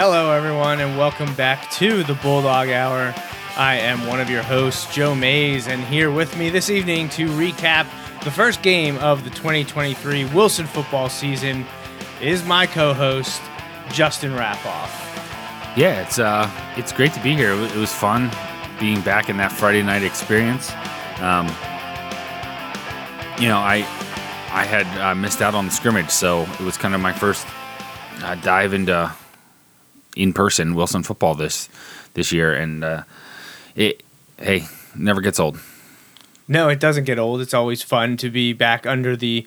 Hello, everyone, and welcome back to the Bulldog Hour. I am one of your hosts, Joe Mays, and here with me this evening to recap the first game of the 2023 Wilson football season is my co-host, Justin Raffauf. Yeah, it's uh, it's great to be here. It was fun being back in that Friday night experience. Um, you know, I I had uh, missed out on the scrimmage, so it was kind of my first uh, dive into in person Wilson football this this year, and uh, it hey never gets old. No, it doesn't get old. It's always fun to be back under the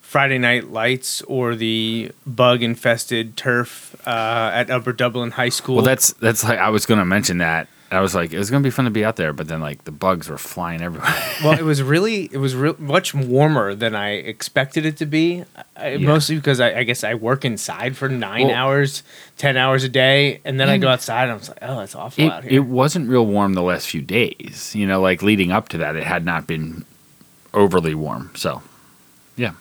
Friday night lights or the bug infested turf uh, at Upper Dublin High School. Well, that's that's like I was going to mention that. I was like, it was going to be fun to be out there, but then like the bugs were flying everywhere. well, it was really it was re- much warmer than I expected it to be. I, Yeah. Mostly because I, I guess I work inside for nine Well- hours, ten hours a day, and then I go mm. outside and I was like, oh, it's awful it, out here. it wasn't real warm the last few days. You know, like leading up to that, it had not been overly warm. So, yeah.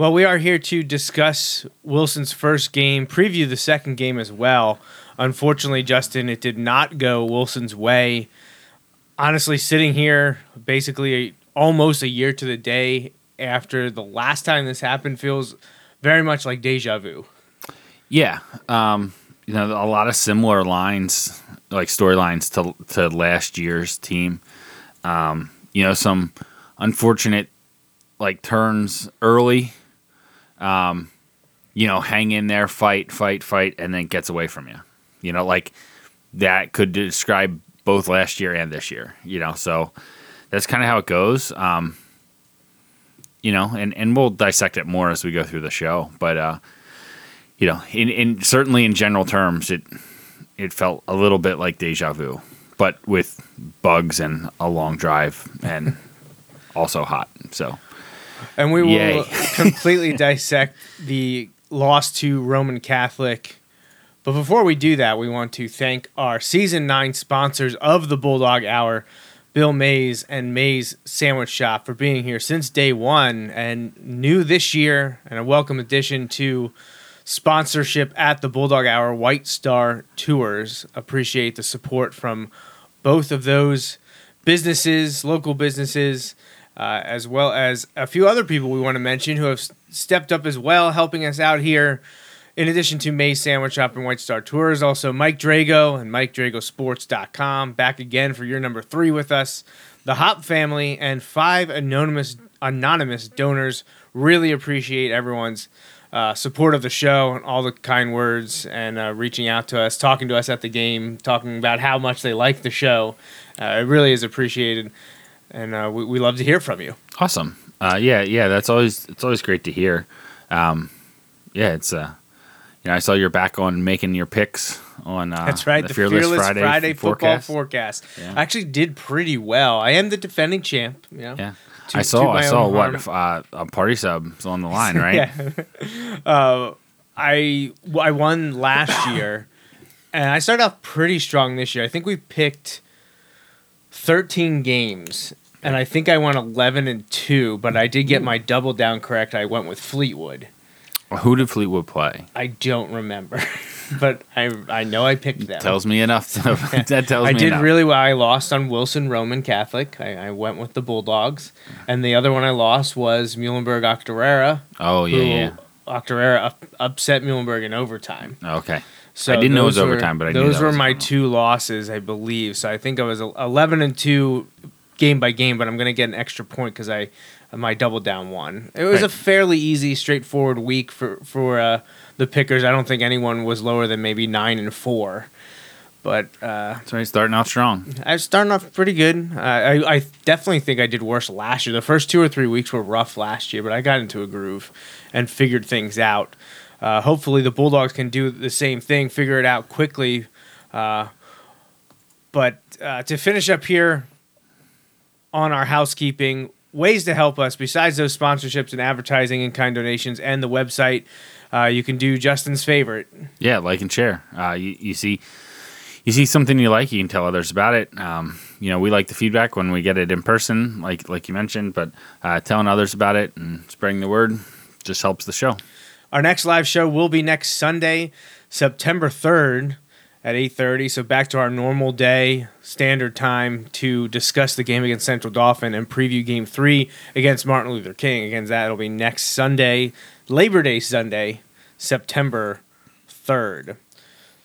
Well, we are here to discuss Wilson's first game, preview the second game as well. Unfortunately, Justin, it did not go Wilson's way. Honestly, sitting here basically almost a year to the day after the last time this happened feels very much like deja vu. Yeah, um, you know, a lot of similar lines, like storylines to to last year's team. Um, you know, some unfortunate like turns early. Um, you know, hang in there, fight, fight, fight, and then gets away from you. You know, like that could describe both last year and this year. You know, so that's kind of how it goes. Um, you know, and and we'll dissect it more as we go through the show, but. uh you know, in, in certainly in general terms, it it felt a little bit like deja vu, but with bugs and a long drive and also hot. So And we will completely dissect the loss to Roman Catholic. But before we do that, we want to thank our season nine sponsors of the Bulldog Hour, Bill Mays and Mays Sandwich Shop, for being here since day one and new this year and a welcome addition to sponsorship at the Bulldog Hour White Star Tours. Appreciate the support from both of those businesses, local businesses, uh, as well as a few other people we want to mention who have stepped up as well, helping us out here. In addition to May Sandwich Shop and White Star Tours, also Mike Drago and MikeDragoSports.com back again for your number three with us. The Hopp family and five anonymous anonymous donors really appreciate everyone's uh, support of the show and all the kind words and uh, reaching out to us, talking to us at the game, talking about how much they like the show. Uh, it really is appreciated, and uh, we, we love to hear from you. awesome. Uh, yeah, yeah, that's always it's always great to hear. Um, yeah, it's uh, you know, I saw you're back on making your picks on uh, That's right, the, the, Fearless, Friday, football forecast. forecast. Yeah. I actually did pretty well. I am the defending champ. You know? Yeah, To- I saw I saw what uh, a party sub is on the line, right? Yeah. uh, I I won last year, and I started off pretty strong this year. I think we picked thirteen games, and I think I won eleven and two. But I did get my double down correct. I went with Fleetwood. Who did Fleetwood play? I don't remember, but I I know I picked them. Tells me enough. To, that tells I me did enough. really well. I lost on Wilson Roman Catholic. I, I went with the Bulldogs, and the other one I lost was Muhlenberg Octorara. Oh yeah, who yeah. Octorara up, upset Muhlenberg in overtime. Okay. So I didn't know it was were- overtime, but I knew those were my going two losses, I believe. So I think I was eleven and two game by game, but I'm gonna get an extra point because I my double down one. It was a fairly easy, straightforward week for for uh, the pickers. I don't think anyone was lower than maybe nine and four. But uh, So he's starting off strong. I was starting off pretty good. Uh, I, I definitely think I did worse last year. The first two or three weeks were rough last year, but I got into a groove and figured things out. uh, hopefully the Bulldogs can do the same thing, figure it out quickly. Uh, but uh, to finish up here on our housekeeping, ways to help us besides those sponsorships and advertising and kind donations and the website, uh, you can do Justin's favorite. Yeah, like and share. Uh, you, you see, you see something you like, you can tell others about it. Um, you know, we like the feedback when we get it in person, like like you mentioned, but uh, telling others about it and spreading the word just helps the show. Our next live show will be next Sunday, September 3rd at 8:30. So back to our normal day standard time to discuss the game against Central Dauphin and preview game 3 against Martin Luther King. Again, that, it'll be next Sunday, Labor Day Sunday, September 3rd.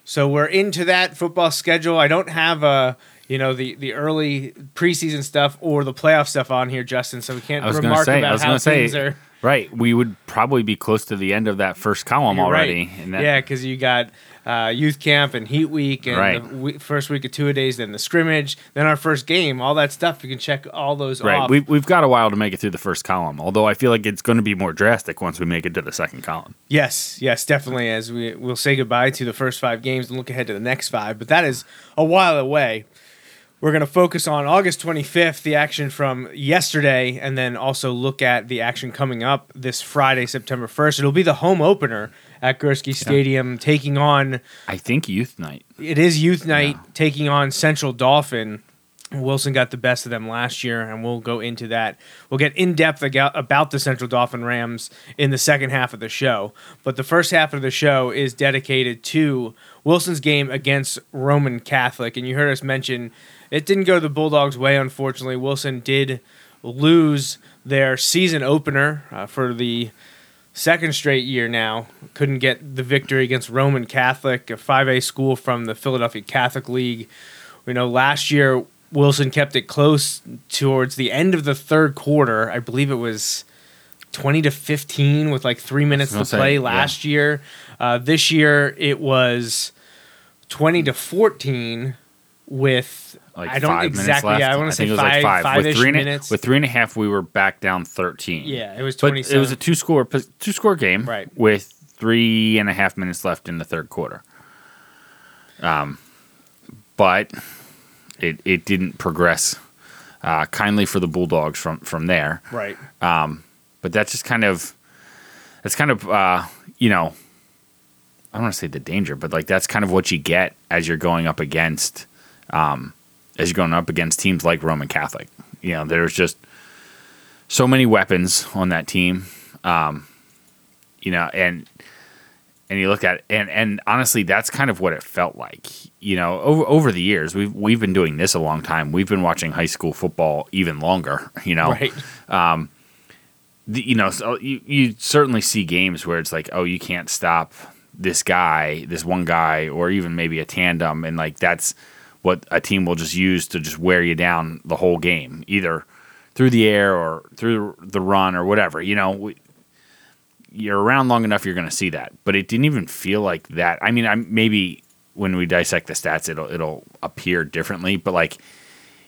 So we're into that football schedule. I don't have a you know the the early preseason stuff or the playoff stuff on here, Justin. So we can't I was going to remark say, I about was how going to say, things are. right? We would probably be close to the end of that first column You're already. Right. That, yeah, because you got uh, youth camp and heat week and Right. the we- first week of two a days, then the scrimmage, then our first game, all that stuff. You can check all those Right, off. we've, we've got a while to make it through the first column. Although I feel like it's going to be more drastic once we make it to the second column. yes, yes, definitely. As we we'll say goodbye to the first five games and look ahead to the next five, but that is a while away. We're going to focus on August 25th, the action from yesterday, and then also look at the action coming up this Friday, September 1st. It'll be the home opener at Gurski Stadium, taking on I think youth night. It is youth night taking on Central Dauphin. Wilson got the best of them last year, and we'll go into that. We'll get in depth about the Central Dauphin Rams in the second half of the show. But the first half of the show is dedicated to Wilson's game against Roman Catholic. And you heard us mention it didn't go the Bulldogs' way, unfortunately. Wilson did lose their season opener uh, for the second straight year now. Couldn't get the victory against Roman Catholic, a 5A school from the Philadelphia Catholic League. We know last year Wilson kept it close towards the end of the third quarter. I believe it was 20 to 15 with like three minutes to gonna say, play yeah. last year. Uh, this year it was 20 to 14 with Like I don't five exactly. minutes left. Yeah, I want to say think it was like five. with three and a- minutes. with three and a half, we were back down thirteen. yeah, it was 20. it was a two score two score game, Right. With three and a half minutes left in the third quarter. Um, but it it didn't progress uh, kindly for the Bulldogs from from there. right. Um, But that's just kind of that's kind of uh, you know I don't want to say the danger, but like that's kind of what you get as you're going up against um, as you're going up against teams like Roman Catholic. You know, there's just so many weapons on that team. Um, you know, and and you look at and and honestly, that's kind of what it felt like. You know, over over the years, we've we've been doing this a long time. We've been watching high school football even longer. You know, Right. the, you know, so you, you certainly see games where it's like, oh, you can't stop this guy, this one guy, or even maybe a tandem, and like that's what a team will just use to just wear you down the whole game, either through the air or through the run or whatever. You know, we, you're around long enough, you're going to see that. But it didn't even feel like that. I mean, I maybe when we dissect the stats, it'll it'll appear differently, but like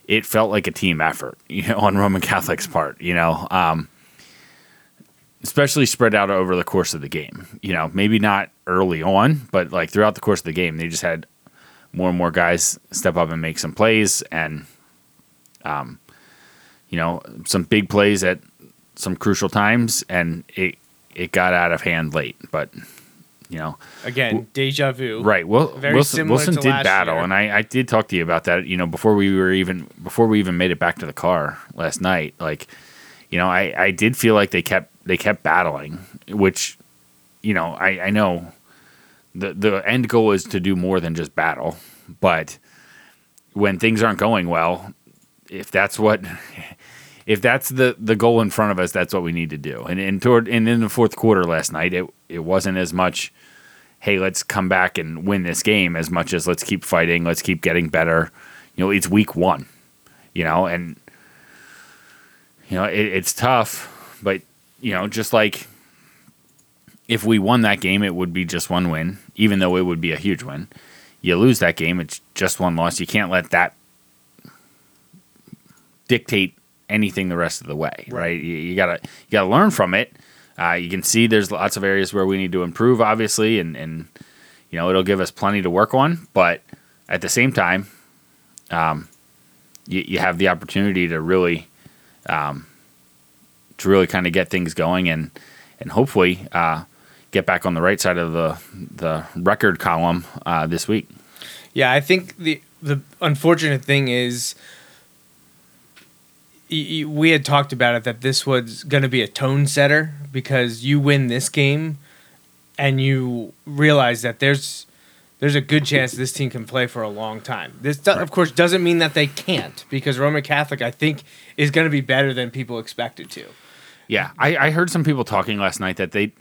it felt like a team effort, you know, on Roman Catholic's part. You know. Um, especially spread out over the course of the game. You know, maybe not early on, but like throughout the course of the game, they just had more and more guys step up and make some plays, and um, you know, some big plays at some crucial times, and it it got out of hand late, but. You know, Again, deja vu. right? Well, Very Wilson, Wilson did battle, year. and I, I did talk to you about that. You know, before we were even before we even made it back to the car last night. Like, you know, I, I did feel like they kept they kept battling, which, you know, I, I know the the end goal is to do more than just battle, but when things aren't going well, if that's what if that's the the goal in front of us, that's what we need to do. And and toward and in the fourth quarter last night, it it wasn't as much. Hey, let's come back and win this game as much as let's keep fighting, let's keep getting better. You know, it's week one, you know, and you know it, it's tough, but you know, just like if we won that game, it would be just one win, even though it would be a huge win. You lose that game, it's just one loss. You can't let that dictate anything the rest of the way, right? You, you gotta you gotta learn from it, Uh, you can see there's lots of areas where we need to improve, obviously, and, and you know it'll give us plenty to work on. But at the same time, um, you, you have the opportunity to really, um, to really kind of get things going and and hopefully uh, get back on the right side of the the record column uh, this week. Yeah, I think the the unfortunate thing is y- y- we had talked about it that this was going to be a tone setter because you win this game and you realize that there's there's a good chance this team can play for a long time. This do- of course doesn't mean that they can't because Roman Catholic I think is going to be better than people expected to. Yeah, I, I heard some people talking last night that they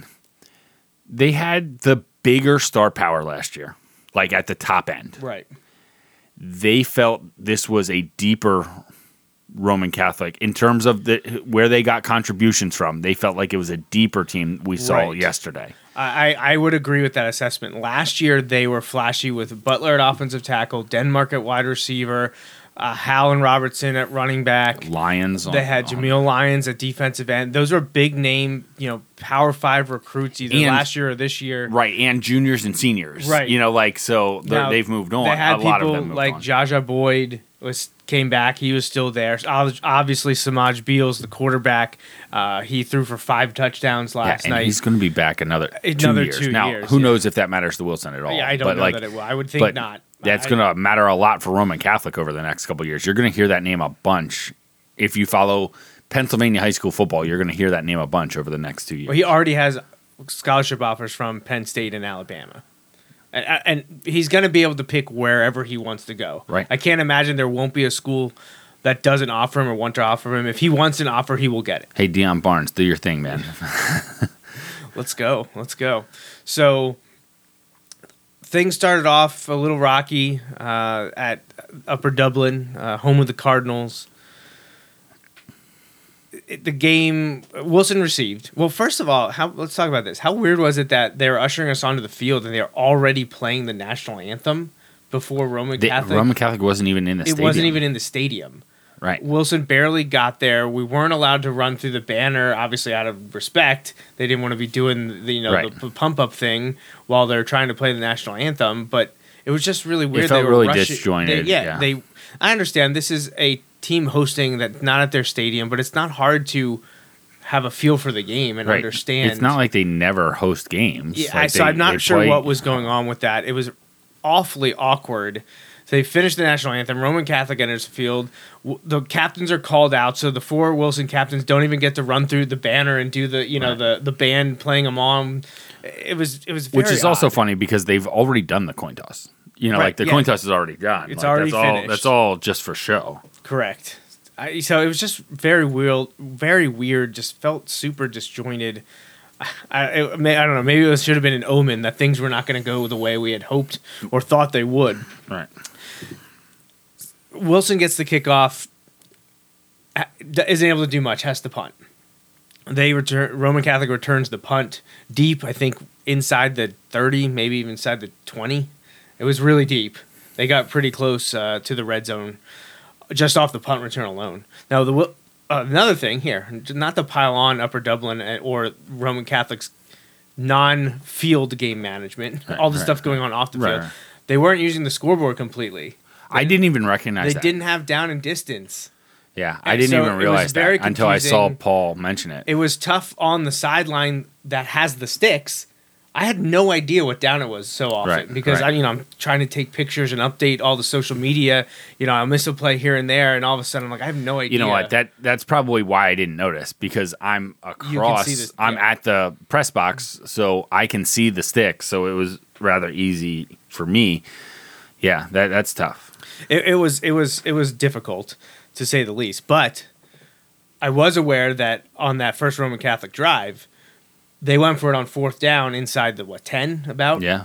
they had the bigger star power last year, like at the top end. Right. They felt this was a deeper Roman Catholic in terms of the where they got contributions from. They felt like it was a deeper team we saw Right. yesterday. I, I would agree with that assessment. Last year, they were flashy with Butler at offensive tackle, Denmark at wide receiver, uh, Hal and Robertson at running back. Lions. They on- had Jameel Lyons at defensive end. Those are big name, you know, Power Five recruits either And- last year or this year. right, and juniors and seniors. Right. You know, like so Now, they've moved on. They had a lot of people them moved like on. Jaja Boyd was came back. He was still there. Ob- Obviously, Semaj Beals, the quarterback, uh, he threw for five touchdowns Yeah, last and night. he's going to be back another, Another two years. two now, years, who yeah. knows if that matters to Wilson at all? Yeah, I don't but know like, that it will. I would think but not. That's going to matter a lot for Roman Catholic over the next couple of years. You're going to hear that name a bunch. If you follow Pennsylvania high school football, you're going to hear that name a bunch over the next two years. Well, he already has scholarship offers from Penn State and Alabama. And, and he's going to be able to pick wherever he wants to go. Right. I can't imagine there won't be a school that doesn't offer him or want to offer him. If he wants an offer, he will get it. hey, Dion Barnes, do your thing, man. Let's go. Let's go. So things started off a little rocky uh, at Upper Dublin, uh, home of the Cardinals. It- the game Wilson received. Well, first of all, how let's talk about this. How weird was it that they were ushering us onto the field and they are already playing the national anthem before Roman The- Catholic? Roman Catholic wasn't even in the it stadium. wasn't even in the stadium. Right. Wilson barely got there. We weren't allowed to run through the banner, obviously out of respect. They didn't want to be doing the you know Right. the, pump up thing while they're trying to play the national anthem. But it was just really weird. It felt they were really rushing- disjointed, they- yeah, yeah. they. I understand this is a team hosting that not at their stadium, but it's not hard to have a feel for the game and Right. understand. It's not like they never host games. Yeah, Like I- so they- I'm not sure play- what was going on with that. It was awfully awkward. So they finish the national anthem. Roman Catholic enters the field. The captains are called out, so the four Wilson captains don't even get to run through the banner and do the you know Right. the the band playing them on. It was it was Which is also funny because they've already done the coin toss. You know, Right, like the yeah. coin toss is already done. It's Like, already that's all, finished. That's all just for show. correct. I, so it was just very weird, very weird. Just felt super disjointed. I, it may, I don't know. Maybe it should have been an omen that things were not going to go the way we had hoped or thought they would. Right. Wilson gets the kickoff, isn't able to do much, has to punt. They return. Roman Catholic returns the punt deep. I think inside the thirty, maybe even inside the twenty. It was really deep. They got pretty close uh, to the red zone, just off the punt return alone. Now the uh, another thing here, not to pile on Upper Dublin or Roman Catholic's non-field game management, Right, all the right, stuff going on off the Right, field. They weren't using the scoreboard completely. I didn't even recognize that. They that. didn't have down and distance. Yeah, I And didn't so even realize that until I saw. Paul mention it. It was tough on the sideline that has the sticks. I had no idea what down it was so often Right, because right. I, you know, I'm trying to take pictures and update all the social media. You know, I'll miss a play here and there, and all of a sudden I'm like, I have no idea. you know what? That that's probably why I didn't notice because I'm across. this- I'm yeah. at the press box, so I can see the stick. So it was rather easy for me. Yeah, that that's tough. It, it was it was it was difficult to say the least. But I was aware that on that first Roman Catholic drive, they went for it on fourth down inside the what ten about. Yeah,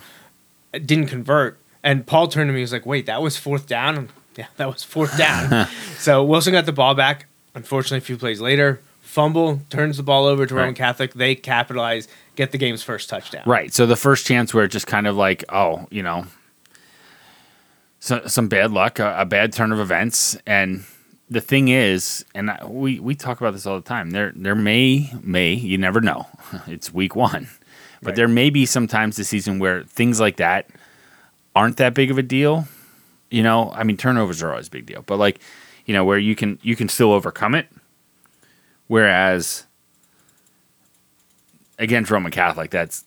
it didn't convert. And Paul turned to me. He was like, "Wait, that was fourth down." I'm, yeah, that was fourth down. so Wilson got the ball back. Unfortunately, a few plays later, fumble turns the ball over to Roman Right. Catholic. They capitalize, get the game's first touchdown. right. So the first chance where it just kind of like, oh, you know, so, some bad luck, a, a bad turn of events, and the thing is, and I, we we talk about this all the time. There there may may you never know. It's week one, but Right. there may be sometimes this season where things like that aren't that big of a deal. You know, I mean turnovers are always a big deal, but like you know where you can you can still overcome it. Whereas against Roman Catholic, that's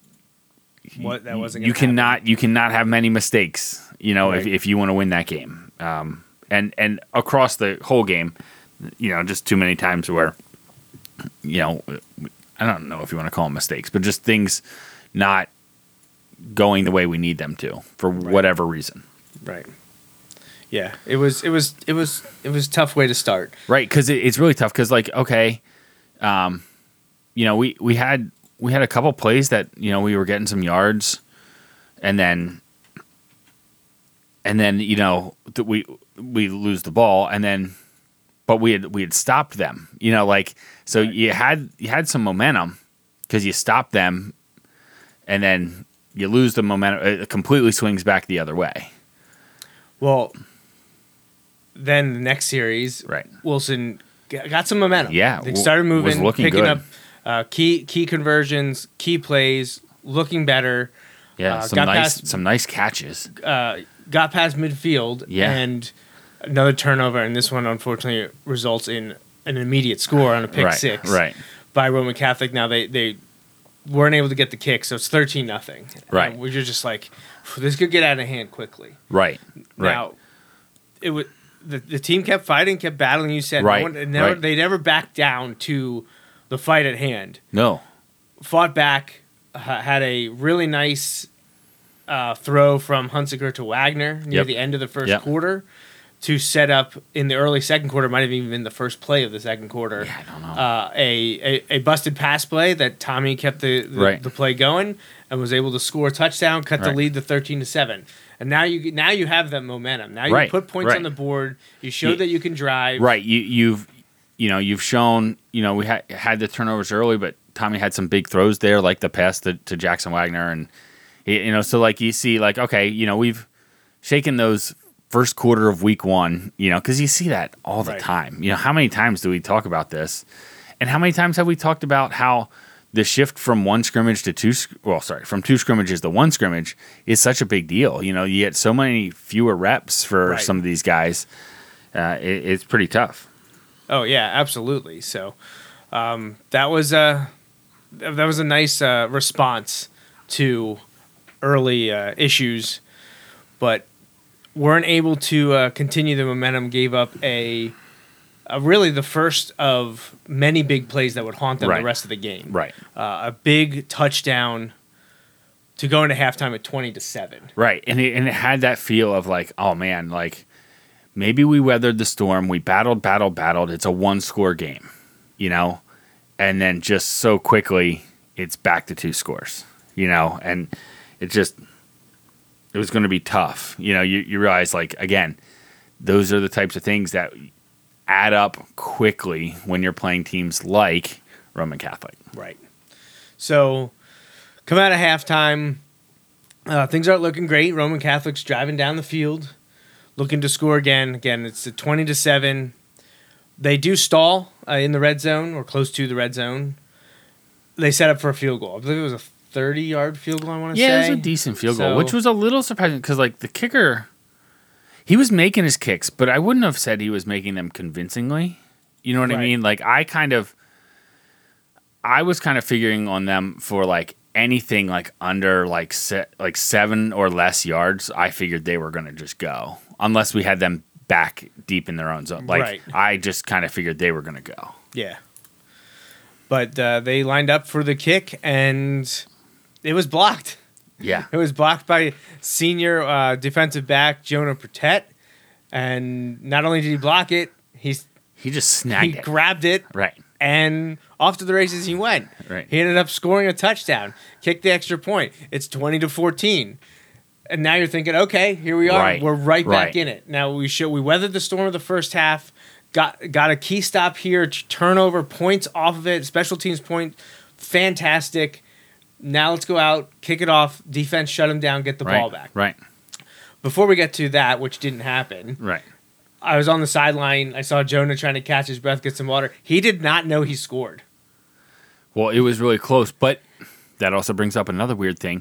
What that wasn't. you happen. cannot you cannot have many mistakes you know if, Right. if you want to win that game um, and and across the whole game you know just too many times where you know i don't know if you want to call them mistakes but just things not going the way we need them to for whatever reason Right. Yeah, it was. It was. It was. It was a tough way to start. right because it, it's really tough because like okay um, you know we we had we had a couple plays that you know we were getting some yards and then and then you know th- we we lose the ball and then but we had we had stopped them you know like so you had you had some momentum because you stopped them and then you lose the momentum it completely swings back the other way Well, then the next series, Right. Wilson got some momentum. Yeah, they started moving, picking good. up uh, key key conversions, key plays, looking better. yeah Uh, some nice past- some nice catches Uh, got past midfield. Yeah. and another turnover, and this one unfortunately results in an immediate score on a pick right six. right by Roman Catholic. Now they they weren't able to get the kick, so it's thirteen nothing. Right. we're just like this could get out of hand quickly. right right Now, it would the, the team kept fighting, kept battling. You said, Right, no one, never, right. they never backed down to the fight at hand. no Fought back, ha- had a really nice uh, throw from Hunziker to Wagner near Yep. the end of the first Yep. quarter to set up in the early second quarter. Might have even been the first play of the second quarter. Yeah, I don't know. Uh, a, a a busted pass play that Tommy kept the the, Right. the play going and was able to score a touchdown, cut the lead to thirteen to seven. And now you now you have that momentum. Now you Right, put points right. on the board. You show that you can drive. Right. You you've you know you've shown you know we had had the turnovers early, but Tommy had some big throws there, like the pass to, to Jackson Wagner, and you know so like you see like okay you know we've shaken those first quarter of week one, you know because you see that all the Right. time. You know how many times do we talk about this, and how many times have we talked about how the shift from one scrimmage to two well sorry from two scrimmages to one scrimmage is such a big deal. You know you get so many fewer reps for Right. some of these guys. Uh, it, it's pretty tough. Oh yeah, absolutely. So um, that was a that was a nice uh, response to early uh, issues, but weren't able to uh, continue the momentum. Gave up a, a really the first of many big plays that would haunt them Right. the rest of the game. Right. Uh, a big touchdown to go into halftime at twenty to seven. Right. And it, and it had that feel of like, oh man, like maybe we weathered the storm. We battled, battled, battled. It's a one score game, you know? And then just so quickly, it's back to two scores, you know? And it just, it was going to be tough. You know, you, you realize, like, again, those are the types of things that add up quickly when you're playing teams like Roman Catholic. Right. So, come out of halftime. Uh, things aren't looking great. Roman Catholics driving down the field, looking to score again. Again, it's a twenty to seven. They do stall uh, in the red zone or close to the red zone. They set up for a field goal. I believe it was a thirty-yard field goal. I want to Yeah, say Yeah, it was a decent field goal, which was a little surprising because like the kicker, he was making his kicks, but I wouldn't have said he was making them convincingly. You know what I mean? Like I kind of, I was kind of figuring on them for like anything like under like se- like seven or less yards. I figured they were going to just go unless we had them back deep in their own zone. Like Right. I just kind of figured they were going to go. Yeah. But uh, they lined up for the kick, and it was blocked. Yeah, It was blocked by senior uh, defensive back Jonah Pertet, and not only did he block it, he's he just he snagged it. He grabbed it Right. and off to the races he went. Right. He ended up scoring a touchdown, kicked the extra point. It's twenty to fourteen, and now you're thinking, okay, here we are. Right. We're right back in it. Now we show we weathered the storm of the first half. Got got a key stop here, turnover points off of it, special teams point, fantastic. Now let's go out, kick it off, defense shut them down, get the right. ball back. Right. Before we get to that, which didn't happen, Right. I was on the sideline. I saw Jonah trying to catch his breath, get some water. He did not know he scored. Well, it was really close, but that also brings up another weird thing.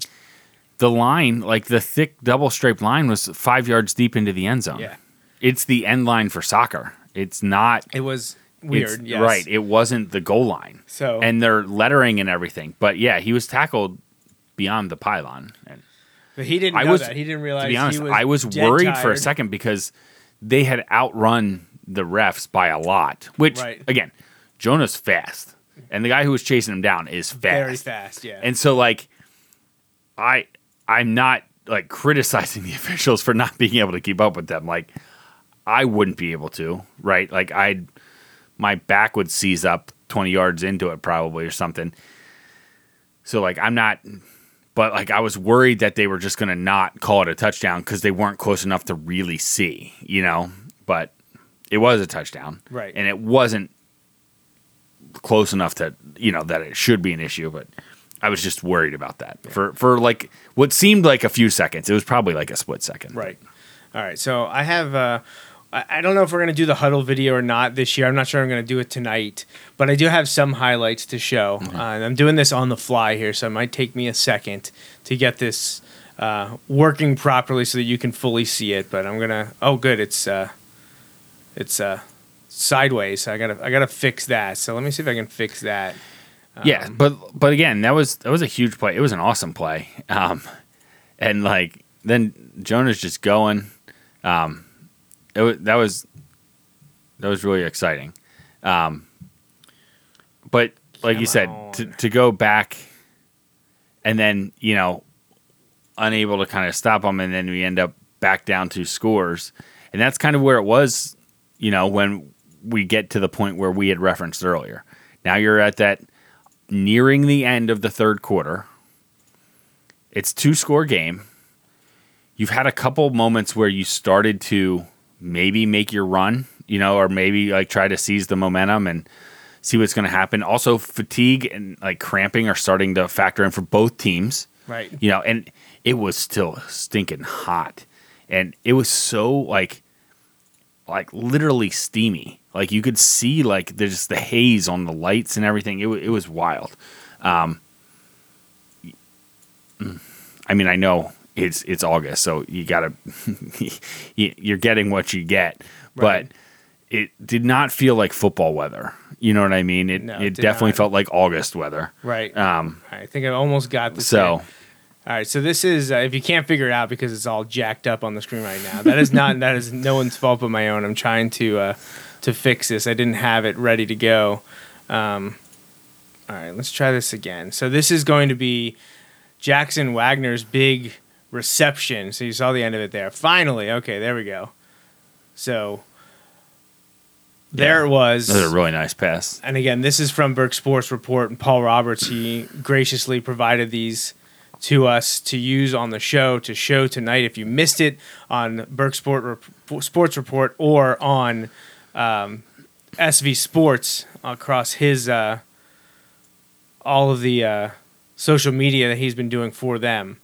The line, like the thick double striped line, was five yards deep into the end zone. Yeah. It's the end line for soccer. It's not It was weird. yes. Right. It wasn't the goal line. So- and their lettering and everything. But yeah, he was tackled beyond the pylon. And But he didn't I know was that. He didn't realize. to be honest, he was I was worried for a second because they had outrun the refs by a lot. Which Right. again, Jonah's fast. And the guy who was chasing him down is fast. Very fast. Yeah. And so like I I'm not like criticizing the officials for not being able to keep up with them. Like I wouldn't be able to, right? Like I'd my back would seize up 20 yards into it probably or something. So like I'm not but like I was worried that they were just going to not call it a touchdown cuz they weren't close enough to really see, you know? But it was a touchdown. Right. And it wasn't close enough to, you know, that it should be an issue, but I was just worried about that. For for like what seemed like a few seconds. It was probably like a split second. Right. All right. So I have. Uh, I I don't know if we're gonna do the huddle video or not this year. I'm not sure I'm gonna do it tonight, but I do have some highlights to show. Uh, and I'm doing this on the fly here, so it might take me a second to get this uh, working properly so that you can fully see it. But I'm gonna. Oh, good. It's uh, it's uh, sideways. I gotta I gotta fix that. So let me see if I can fix that. Yeah, Um, but but again, that was that was a huge play. It was an awesome play. Um, and like then Jonah's just going. Um, it was, that was that was really exciting. Um, but like you Come said, to to go back and then you know unable to kind of stop them, and then we end up back down to scores, and that's kind of where it was. You know when we get to the point where we had referenced earlier. Now you're at that nearing the end of the third quarter. It's two score game. You've had a couple moments where you started to maybe make your run, you know, or maybe like try to seize the momentum and see what's going to happen. Also, fatigue and like cramping are starting to factor in for both teams, Right. you know, and it was still stinking hot. And it was so like, like literally steamy. Like you could see like there's the haze on the lights and everything. It, wa- it was wild. Um, I mean, I know it's it's August, so you gotta you- you're getting what you get, Right. but it did not feel like football weather. You know what I mean? It No, it it definitely not. felt like August weather. Right. Um, I think I almost got the so same. All right, so this is uh, if you can't figure it out because it's all jacked up on the screen right now. That is not that is no one's fault but my own. I'm trying to uh, to fix this. I didn't have it ready to go. Um, all right, let's try this again. So this is going to be Jackson Wagner's big reception. So you saw the end of it there. Finally, okay, there we go. So there Yeah. it was. that was a really nice pass. And again, this is from Berks Sports Report. And Paul Roberts, he graciously provided these to us to use on the show to show tonight. If you missed it on Berks Sport Rep- Sports Report or on um, SV Sports across his uh, all of the uh, social media that he's been doing for them.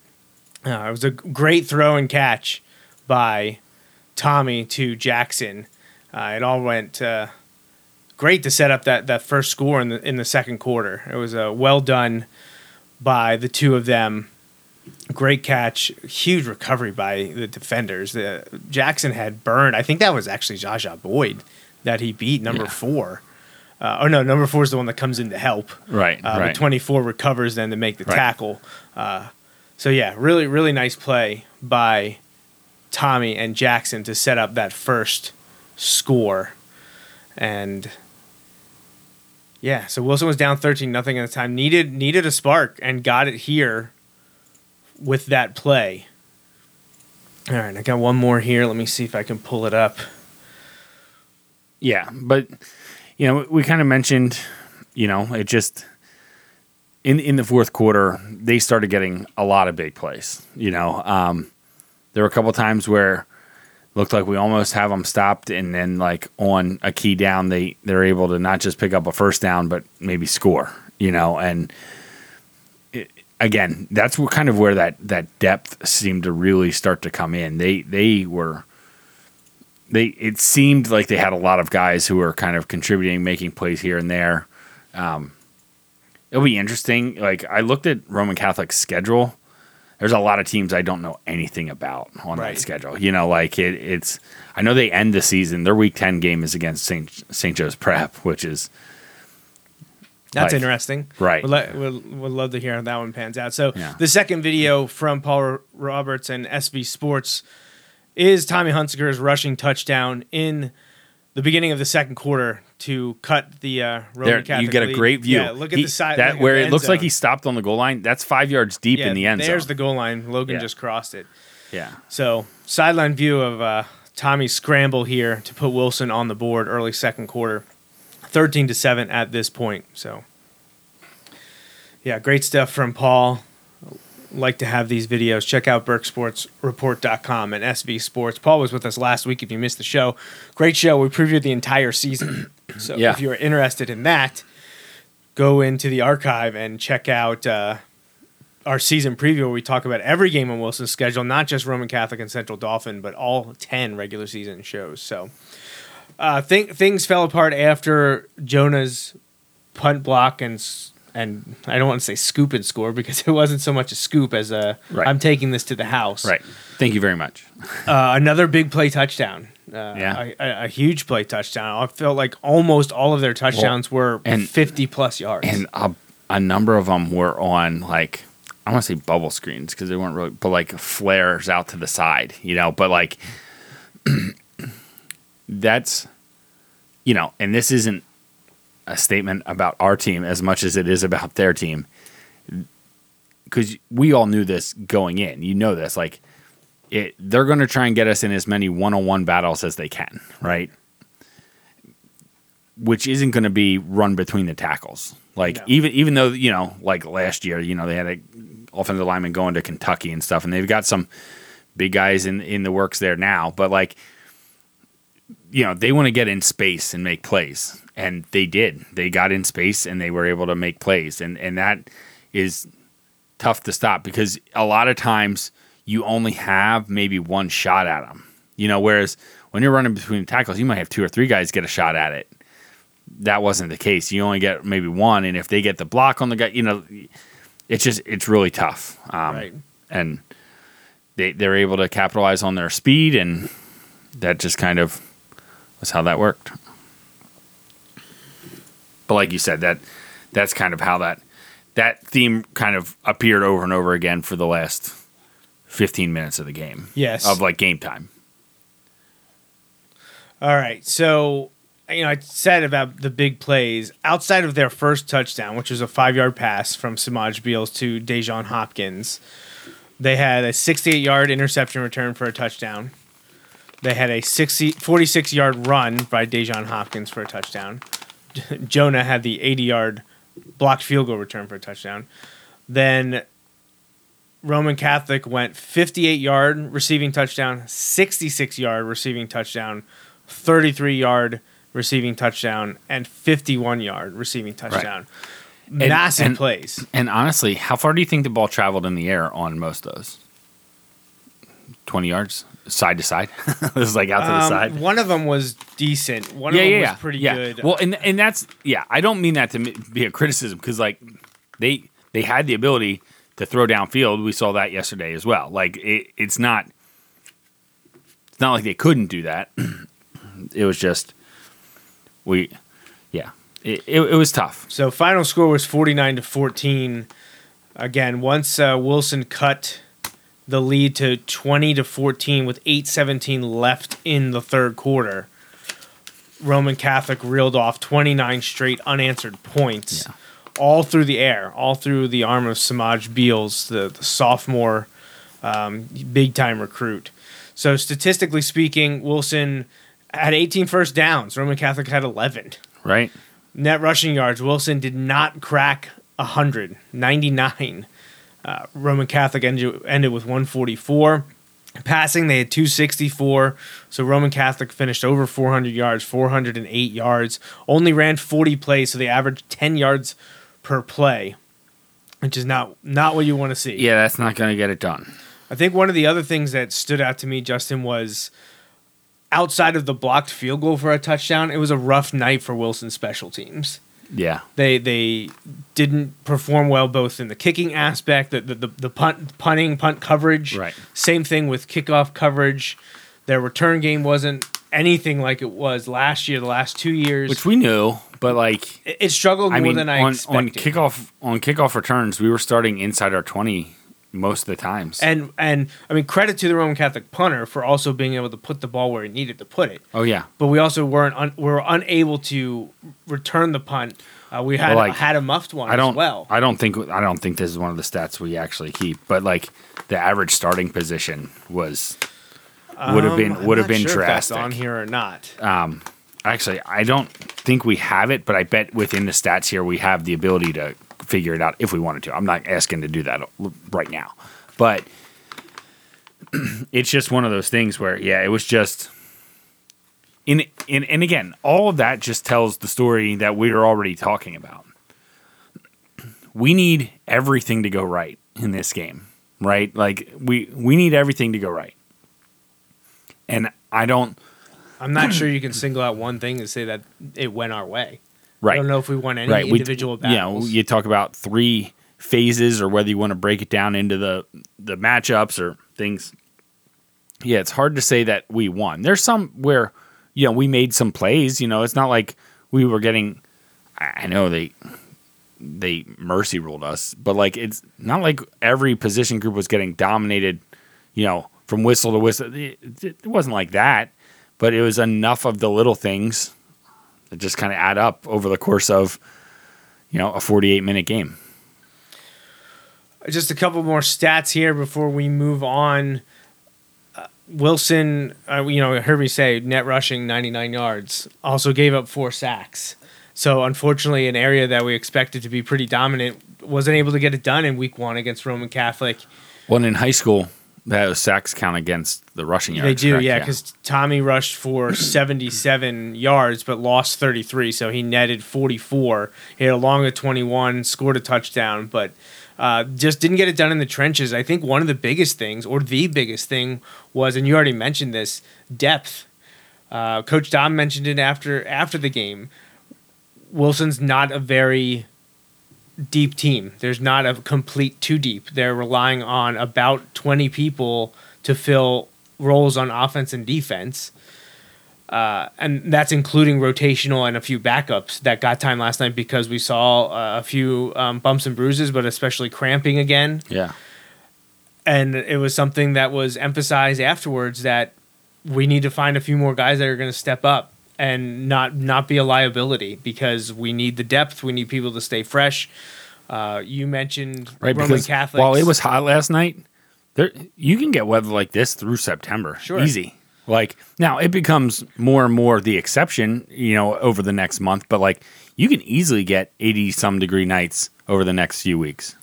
Uh, it was a great throw and catch by Tommy to Jackson. Uh, it all went uh, great to set up that, that first score in the in the second quarter. It was a well done by the two of them. Great catch, huge recovery by the defenders. The, Jackson had burned. I think that was actually Jaja Boyd that he beat number Yeah. four. Uh, oh no, number four is the one that comes in to help. Right, Uh, right. 24 recovers then to make the Right. tackle. Uh, so yeah, really, really nice play by Tommy and Jackson to set up that first score. And yeah, so Wilson was down 13 nothing at the time. Needed needed a spark and got it here with that play. All right, I got one more here. Let me see if I can pull it up. Yeah, but you know, we kind of mentioned, you know, it just in in the fourth quarter they started getting a lot of big plays. You know, um, there were a couple times where looked like we almost have them stopped, and then like on a key down, they they're able to not just pick up a first down, but maybe score. You know, and it, again, that's what kind of where that that depth seemed to really start to come in. They they were they it seemed like they had a lot of guys who were kind of contributing, making plays here and there. Um, it'll be interesting. Like I looked at Roman Catholic's schedule. There's a lot of teams I don't know anything about on Right. that schedule. You know, like it, it's. I know they end the season. Their Week Ten game is against Saint Saint Joe's Prep, which is That's Like, interesting. right. Le- would, would love to hear how that one pans out. So Yeah. the second video from Paul Roberts and SV Sports is Tommy Hunsaker's rushing touchdown in the beginning of the second quarter to cut the uh, Roman there. Catholic You get a lead. great view. Yeah, look at He- the side that where it looks like he stopped on the goal line. That's five yards deep yeah, in the end There's zone. the goal line. Logan Yeah. just crossed it. yeah. So sideline view of uh, Tommy's scramble here to put Wilson on the board early second quarter, thirteen to seven at this point. So yeah, great stuff from Paul. Like to have these videos. Check out BerksSportsReport.com and SV Sports. Paul was with us last week. If you missed the show, great show. We previewed the entire season. So Yeah. if you're interested in that, go into the archive and check out uh, our season preview where we talk about every game on Wilson's schedule, not just Roman Catholic and Central Dauphin, but all 10 regular season shows. So uh, th- things fell apart after Jonah's punt block and s- and I don't want to say scoop and score because it wasn't so much a scoop as a Right. I'm taking this to the house. Right. Thank you very much. Uh, another big play touchdown. Uh, Yeah. a, a, a huge play touchdown. I felt like almost all of their touchdowns were and- 50 plus yards. and a, a number of them were on like I want to say bubble screens because they weren't really, but like flares out to the side, you know. But like that's you know, and this isn't a statement about our team as much as it is about their team because we all knew this going in. You know this, like it. They're going to try and get us in as many one-on-one battles as they can, right? Which isn't going to be run between the tackles. Like No. even even though you know, like last year, you know, they had a offensive lineman going to Kentucky and stuff, and they've got some big guys in in the works there now. But like, you know, they want to get in space and make plays, and they did. They got in space and they were able to make plays, and and that is tough to stop because a lot of times you only have maybe one shot at them. You know, whereas when you're running between tackles, you might have two or three guys get a shot at it. That wasn't the case. You only get maybe one, and if they get the block on the guy, you know, it's just it's really tough. Um, Right. And they they're able to capitalize on their speed, and that just kind of was how that worked. But like you said, that that's kind of how that that theme kind of appeared over and over again for the last 15 minutes of the game. Yes. Of like game time. All right. So, you know, I said about the big plays outside of their first touchdown, which was a five yard pass from Semaj Beals to Dejan Hopkins. They had a 68 yard interception return for a touchdown. They had a 60, 46 yard run by Dejan Hopkins for a touchdown. Jonah had the 80 yard blocked field goal return for a touchdown. Then Roman Catholic went 58 yard receiving touchdown, 66 yard receiving touchdown, 33 yard receiving touchdown, and 51 yard receiving touchdown. Massive and- plays. And honestly, how far do you think the ball traveled in the air on most of those? 20 yards? Side to side? it was like out to the Um, side. one of them was decent. One yeah, of them yeah, was pretty yeah. good. Well, and and that's yeah. I don't mean that to be a criticism because like they they had the ability to throw downfield. We saw that yesterday as well. Like it, it's not it's not like they couldn't do that. it was just we yeah. It, it, it was tough. So final score was 49 to 14. Again, once uh, Wilson cut the lead to 20 to 14 with 8:17 left in the third quarter, Roman Catholic reeled off 29 straight unanswered points, all through the air, all through the arm of Semaj Beals, the, the sophomore um, big time recruit. So statistically speaking, Wilson had 18 first downs. Roman Catholic had 11 Right? net rushing yards, Wilson did not crack 100, 99. Uh, Roman Catholic ended, ended with 144. Passing, they had 264. So Roman Catholic finished over 400 yards, 408 yards. Only ran 40 plays, so they averaged 10 yards per play, which is not not what you want to see. Yeah, that's not going to get it done. I think one of the other things that stood out to me, Justin, was outside of the blocked field goal for a touchdown, it was a rough night for Wilson special teams. Yeah. They they didn't perform well both in the kicking aspect, the the, the, the punt punting punt coverage. Right. Same thing with kickoff coverage. Their return game wasn't anything like it was last year, the last two years. Which we knew, but like it, it struggled I more mean, than I on, expected. on kickoff on kickoff returns, we were starting inside our twenty most of the times. and and I mean credit to the Roman Catholic punter for also being able to put the ball where he needed to put it. oh yeah, But we also weren't un, we were unable to return the punt. Uh, we had Well, like, had a muffed one I don't. as well. I don't think. I don't think this is one of the stats we actually keep. But like the average starting position was would have Um, been I'm would have been sure drastic. On here or not? Um, actually, I don't think we have it, but I bet within the stats here we have the ability to figure it out if we wanted to. I'm not asking to do that right now, but it's just one of those things where yeah, it was just. In, in, and again, all of that just tells the story that we are already talking about. We need everything to go right in this game, right? Like we we need everything to go right. And I don't I'm not sure you can single out one thing and say that it went our way. Right. I don't know if we won any right. we- individual know, battles. you talk about three phases or whether you want to break it down into the the matchups or things. Yeah, it's hard to say that we won. There's some where you know we made some plays. You know, it's not like we were getting. I I know they they mercy ruled us, but like it's not like every position group was getting dominated. You know, from whistle to whistle. It, it wasn't like that, but it was enough of the little things that just kind of add up over the course of you know a 48 minute game. Just a couple more stats here before we move on. Uh, Wilson, uh, you know, heard me say net rushing 99 yards. Also gave up four sacks. So unfortunately, an area that we expected to be pretty dominant wasn't able to get it done in Week One against Roman Catholic. Well, in high school, that was sacks count against the rushing yards. They do, correct? yeah, because Tommy rushed for 77 yards but lost 33, so he netted 44. He had a long of 21, scored a touchdown, but uh, just didn't get it done in the trenches. I think one of the biggest things, or the biggest thing, was, and you already mentioned this, depth. Uh, Coach Dom mentioned it after after the game. Wilson's not a very deep team. There's not a complete two deep. They're relying on about 20 people to fill roles on offense and defense. Uh, and that's including rotational and a few backups that got time last night because we saw uh, a few um, bumps and bruises, but especially cramping again. Yeah. And it was something that was emphasized afterwards that we need to find a few more guys that are going to step up and not not be a liability because we need the depth. We need people to stay fresh. Uh, you mentioned Right. Roman Catholics. while it was hot last night, there you can get weather like this through September. Sure. Easy. Like now it becomes more and more the exception, you know, over the next month, but like you can easily get 80 some degree nights over the next few weeks.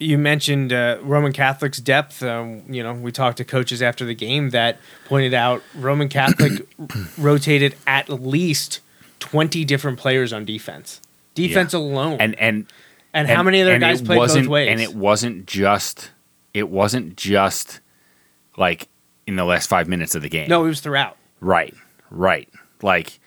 You mentioned uh, Roman Catholic's depth. Um, you know, we talked to coaches after the game that pointed out Roman Catholic rotated at least twenty different players on defense. Defense Yeah. alone, And and and how many other guys played both ways? And it wasn't just it wasn't just like in the last 5 minutes of the game. no, it was throughout. Right, right. Like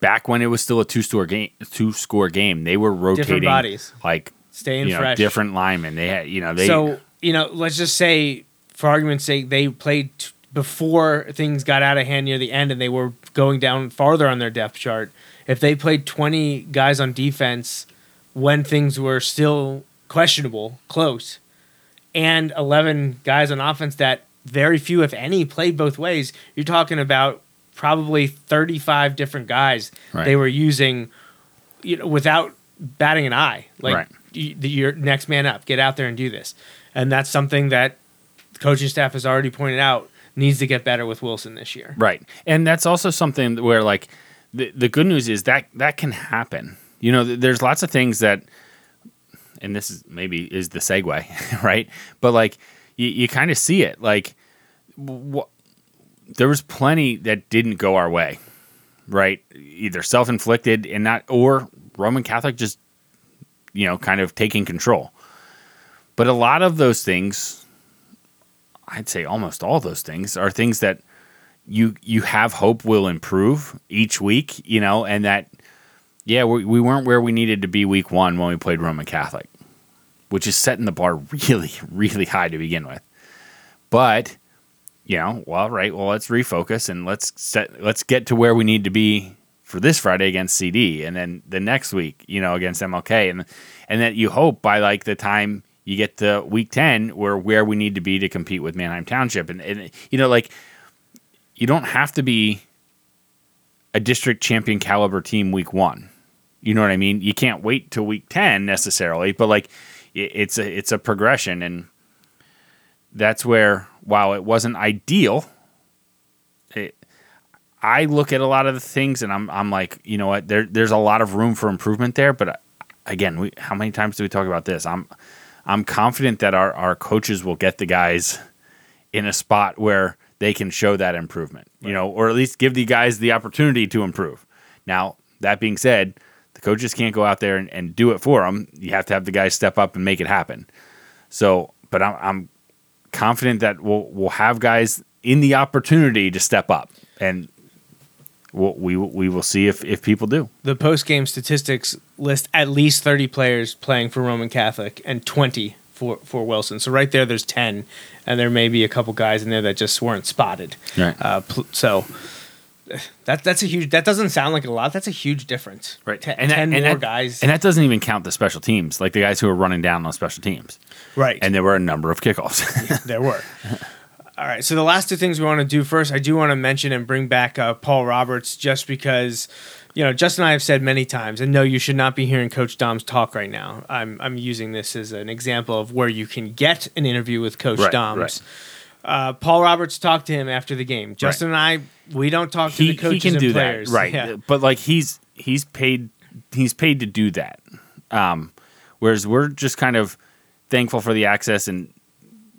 back when it was still a two score game, two score game, they were rotating bodies. like Staying you know fresh. different linemen. They had you know they so you know, let's just say, for argument's sake, they played t- before things got out of hand near the end, and they were going down farther on their depth chart. If they played twenty guys on defense when things were still questionable, close, and eleven guys on offense that very few, if any, played both ways, you're talking about probably thirty-five different guys Right. they were using, you know, without batting an eye. Like Right. Your next man up, get out there and do this, and that's something that the coaching staff has already pointed out needs to get better with Wilson this year. Right. And that's also something where like the the good news is that that can happen. You know, th- there's lots of things that and this is maybe is the segue, right? But like you, you kind of see it. Like wh- there was plenty that didn't go our way, right? Either self-inflicted and not or Roman Catholic just you know, kind of taking control. But a lot of those things I'd say almost all those things are things that you you have hope will improve each week, you know, and that yeah, we, we weren't where we needed to be week one when we played Roman Catholic, which is setting the bar really, really high to begin with. But you know, well, right, well, let's refocus and let's set, let's get to where we need to be for this Friday against CD, and then the next week, you know, against MLK, and and that you hope by like the time you get to week ten, we're where we need to be to compete with Manheim Township, and and you know, like you don't have to be a district champion caliber team week one. You know what I mean? You can't wait till week ten necessarily, but like it's a it's a progression, and that's where while it wasn't ideal, I look at a lot of the things and I'm I'm like, you know what? There there's a lot of room for improvement there, but uh, again, we, how many times do we talk about this? I'm I'm confident that our our coaches will get the guys in a spot where they can show that improvement, right. you know, or at least give the guys the opportunity to improve. Now, that being said, the coaches can't go out there and, and do it for them. You have to have the guys step up and make it happen. So, but I'm, I'm confident that we'll we'll have guys in the opportunity to step up, and we'll, we we will see if if people do. The post game statistics list at least thirty players playing for Roman Catholic and twenty for for Wilson. So right there, there's ten, and there may be a couple guys in there that just weren't spotted. Right. Uh, so that that's a huge. That doesn't sound like a lot. That's a huge difference. Right. Ten, and, that, ten and more that, guys, and that doesn't even count the special teams, like the guys who are running down on special teams. Right. And there were a number of kickoffs. there were. All right. So the last two things we want to do first, I do want to mention and bring back uh, Paul Roberts, just because you know, Justin and I have said many times, and no, you should not be hearing Coach Dom's talk right now. I'm I'm using this as an example of where you can get an interview with Coach right, Dom's. Right. Uh, Paul Roberts talked to him after the game. Justin right. and I, we don't talk to he, the coaches he can and do players. That, right? Yeah. But like he's he's paid he's paid to do that. Um, whereas we're just kind of thankful for the access and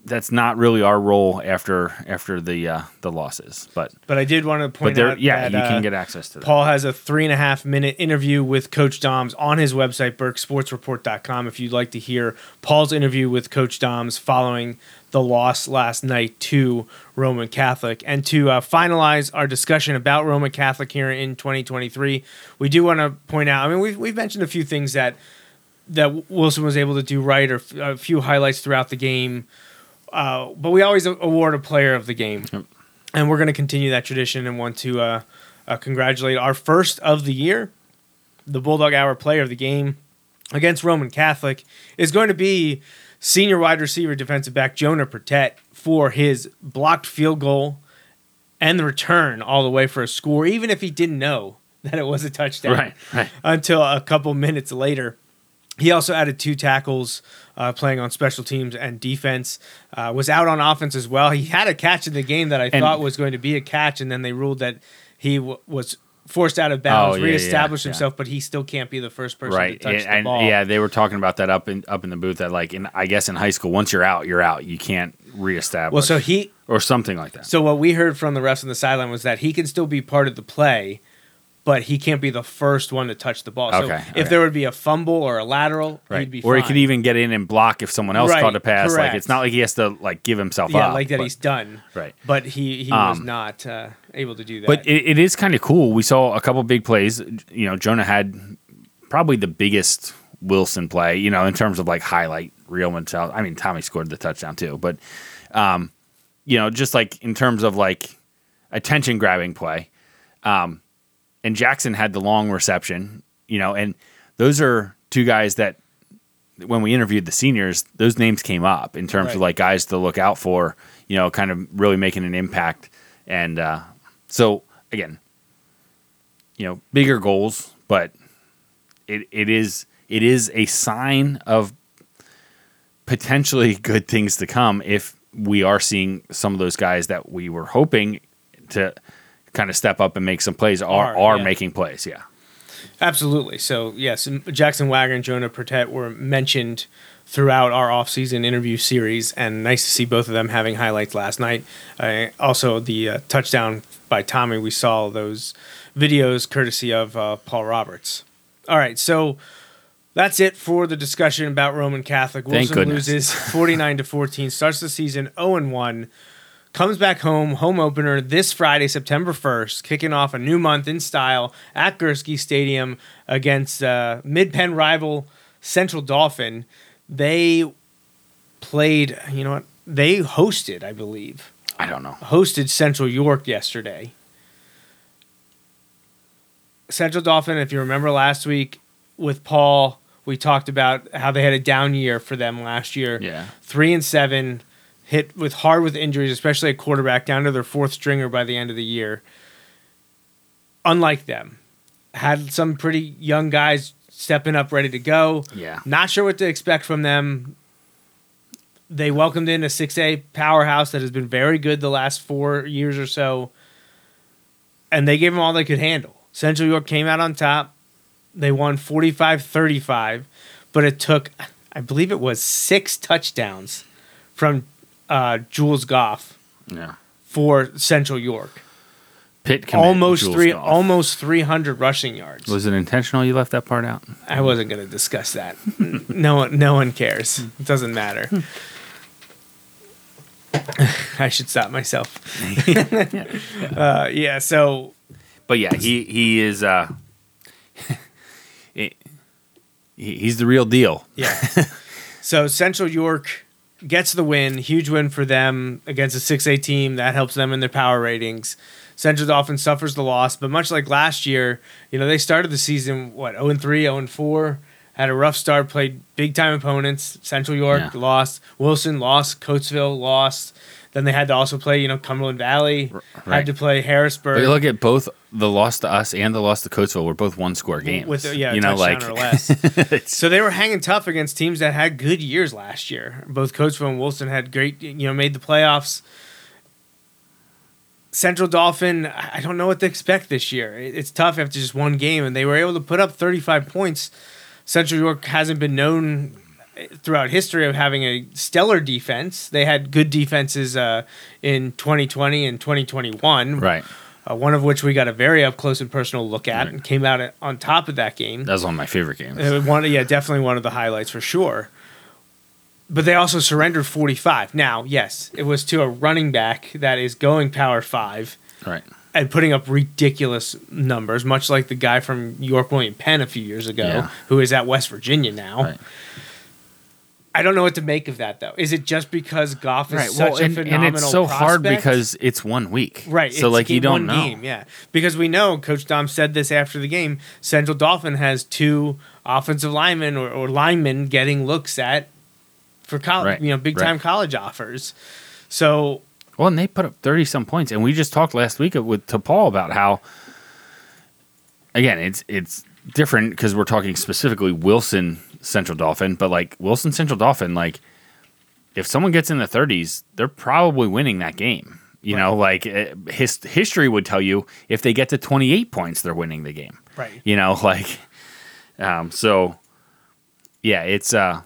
that's not really our role after after the uh, the losses. But but I did want to point there, out yeah, that, you can uh, get access to that. Paul has a three and a half minute interview with Coach Doms on his website, BerksSportsReport.com. If you'd like to hear Paul's interview with Coach Doms following the loss last night to Roman Catholic. And to uh, finalize our discussion about Roman Catholic here in 2023, we do want to point out. I mean, we've we've mentioned a few things that that Wilson was able to do right, or a few highlights throughout the game. Uh, but we always award a player of the game, yep. and we're going to continue that tradition and want to uh, uh, congratulate our first of the year, the Bulldog Hour player of the game against Roman Catholic is going to be senior wide receiver defensive back Jonah Pertet for his blocked field goal and the return all the way for a score, even if he didn't know that it was a touchdown right, right. until a couple minutes later. He also added two tackles, uh, playing on special teams and defense. Uh, was out on offense as well. He had a catch in the game that I and, thought was going to be a catch, and then they ruled that he w- was forced out of bounds, oh, yeah, reestablished yeah, himself, yeah. but he still can't be the first person right. to touch and, the ball. Yeah, they were talking about that up in up in the booth. That like, in, I guess in high school, once you're out, you're out. You can't reestablish. Well, so he or something like that. So what we heard from the rest on the sideline was that he can still be part of the play, but he can't be the first one to touch the ball. So Okay, if okay. there would be a fumble or a lateral, Right. he'd be or he could even get in and block if someone else Right, caught a pass. Like correct. it's not like he has to like give himself yeah, up. Yeah, like that but- he's done. right. But he he was Um, not uh, able to do that. But it, it is kind of cool. We saw a couple big plays. You know, Jonah had probably the biggest Wilson play. You know, in terms of like highlight reel mentality. I mean, Tommy scored the touchdown too, but um, you know, just like in terms of like attention grabbing play. Um, and Jackson had the long reception. You know, and those are two guys that when we interviewed the seniors, those names came up in terms Right. of like guys to look out for. You know, kind of really making an impact. And uh, so again, you know, bigger goals, but it, it is it is a sign of potentially good things to come if we are seeing some of those guys that we were hoping to kind of step up and make some plays are Are, are yeah. making plays. Yeah. Absolutely. So yes, Jackson Wagner and Jonah Pertet were mentioned throughout our off-season interview series, and nice to see both of them having highlights last night. Uh, also, the uh, touchdown by Tommy, we saw those videos courtesy of uh, Paul Roberts. All right, so that's it for the discussion about Roman Catholic. Wilson loses 49 to 14, starts the season 0 and 1. Comes back home, home opener this Friday, September 1st, kicking off a new month in style at Gurski Stadium against uh, mid Penn rival Central Dauphin. They played, you know what? They hosted, I believe, I don't know. hosted Central York yesterday. Central Dauphin, if you remember last week with Paul, we talked about how they had a down year for them last year. Yeah. Three and seven, hit with hard with injuries, especially a quarterback, down to their fourth stringer by the end of the year. Unlike them, had some pretty young guys stepping up, ready to go. Yeah. Not sure what to expect from them. They welcomed in a 6A powerhouse that has been very good the last four years or so, and they gave them all they could handle. Central York came out on top. They won 45 35, but it took, I believe it was six touchdowns from uh, Jules Goff Yeah. for Central York. Pit commit almost Jules three, Goff. almost 300 rushing yards. Was it intentional? You left that part out. I wasn't going to discuss that. no one, no one cares. It doesn't matter. I should stop myself. uh, yeah. So But yeah, he he is. uh he- He's the real deal. yeah. so Central York gets the win. Huge win for them against a six A team that helps them in their power ratings. Central Dauphins suffers the loss, but much like last year, you know they started the season what zero and three, zero and four. Had a rough start, played big time opponents. Central York Yeah. lost. Wilson lost. Coatesville lost. Then they had to also play, you know, Cumberland Valley. right. Had to play Harrisburg. But you look at both the loss to us and the loss to Coatesville were both one score games. with yeah, a you know, like or less. so they were hanging tough against teams that had good years last year. Both Coatesville and Wilson had great, you know, made the playoffs. Central Dauphin, I don't know what to expect this year. It's tough after just one game, and they were able to put up 35 points. Central York hasn't been known throughout history of having a stellar defense. They had good defenses uh, in 2020 and 2021 right. uh, one of which we got a very up close and personal look at Right. and came out at, on top of that game. That was one of my favorite games. Uh, one, yeah, definitely one of the highlights for sure. But they also surrendered 45. Now, yes, it was to a running back that is going power five right. and putting up ridiculous numbers, much like the guy from York William Penn a few years ago, Yeah. who is at West Virginia now. Right. I don't know what to make of that, though. Is it just because Goff is Right. such Well, a phenomenal and it's so hard because it's one week. Right. So like you don't know. Game, yeah. Because we know Coach Dom said this after the game. Central Dauphin has two offensive linemen or, or linemen getting looks at for college, Right, you know, big time right. college offers. So Well, and they put up thirty some points, and we just talked last week with to Paul about how. Again, it's it's different because we're talking specifically Wilson Central Dauphin, but like Wilson Central Dauphin, like if someone gets in the thirties, they're probably winning that game. You know, like eh, his history would tell you if they get to twenty eight points, they're winning the game. right, You know, like, um, so yeah, it's uh,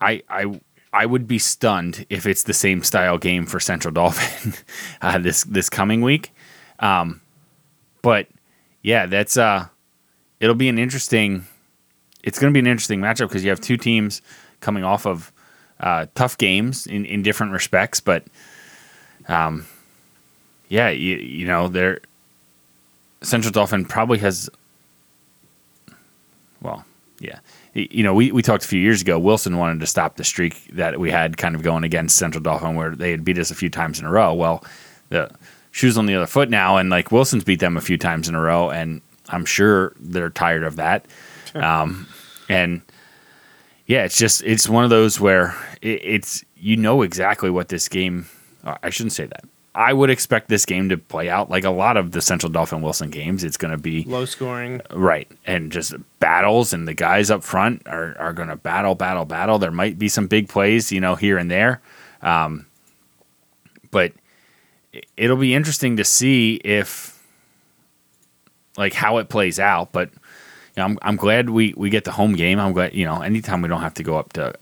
I I I would be stunned if it's the same style game for Central Dauphin uh, this this coming week. Um, but yeah, that's uh, it'll be an interesting. It's going to be an interesting matchup because you have two teams coming off of uh, tough games in, in different respects, but um, yeah, you, you know they're Central Dauphin probably has. Well, yeah, you know we, we talked a few years ago. Wilson wanted to stop the streak that we had kind of going against Central Dauphin, where they had beat us a few times in a row. Well, the shoes on the other foot now, and like Wilson's beat them a few times in a row, and I'm sure they're tired of that. Um, and yeah, it's just it's one of those where it, it's you know exactly what this game. I shouldn't say that. I would expect this game to play out like a lot of the Central Dauphin Wilson games. It's going to be low scoring. right and just battles, and the guys up front are are going to battle, battle, battle. There might be some big plays, you know, here and there, um, but it'll be interesting to see if like how it plays out. But you know, I'm I'm glad we we get the home game. I'm glad you know anytime we don't have to go up to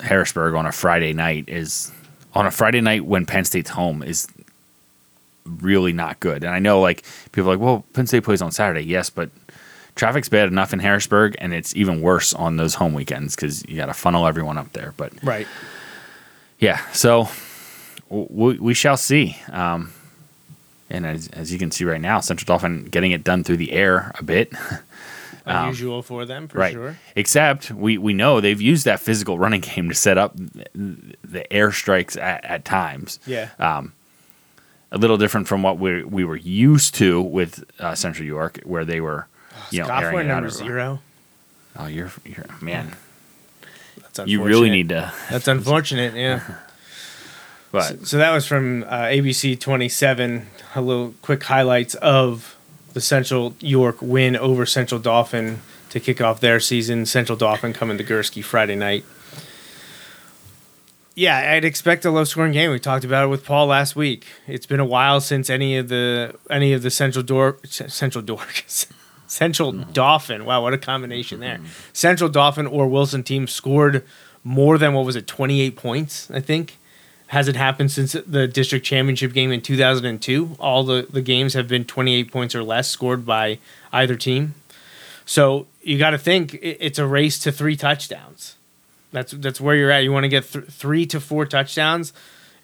Harrisburg on a Friday night is on a Friday night when Penn State's home is really not good. And I know like people are like, well, Penn State plays on Saturday. Yes, but traffic's bad enough in Harrisburg, and it's even worse on those home weekends because you got to funnel everyone up there. But Right. yeah, so we, we shall see. Um, and as, as you can see right now, Central Dauphin getting it done through the air a bit. Unusual for them, for Um, right. sure. Except we, we know they've used that physical running game to set up the airstrikes at, at times. Yeah. A little different from what we we were used to with uh, Central York, where they were, you know, airing out number zero. Oh, you're, you're man. That's unfortunate. You really need to. That's unfortunate. Yeah. But So that was from uh, ABC 27. A little quick highlights of the Central York win over Central Dauphin to kick off their season. Central Dauphin coming to Gurski Friday night. Yeah, I'd expect a low scoring game. We talked about it with Paul last week. It's been a while since any of the any of the Central Dork Central Dork Central Dauphin. Wow, what a combination there. Central Dauphin or Wilson team scored more than what was it, 28 points, I think hasn't happened since the district championship game in 2002. All the, the games have been 28 points or less scored by either team. So you got to think it's a race to three touchdowns. That's that's where you're at. You want to get th- three to four touchdowns.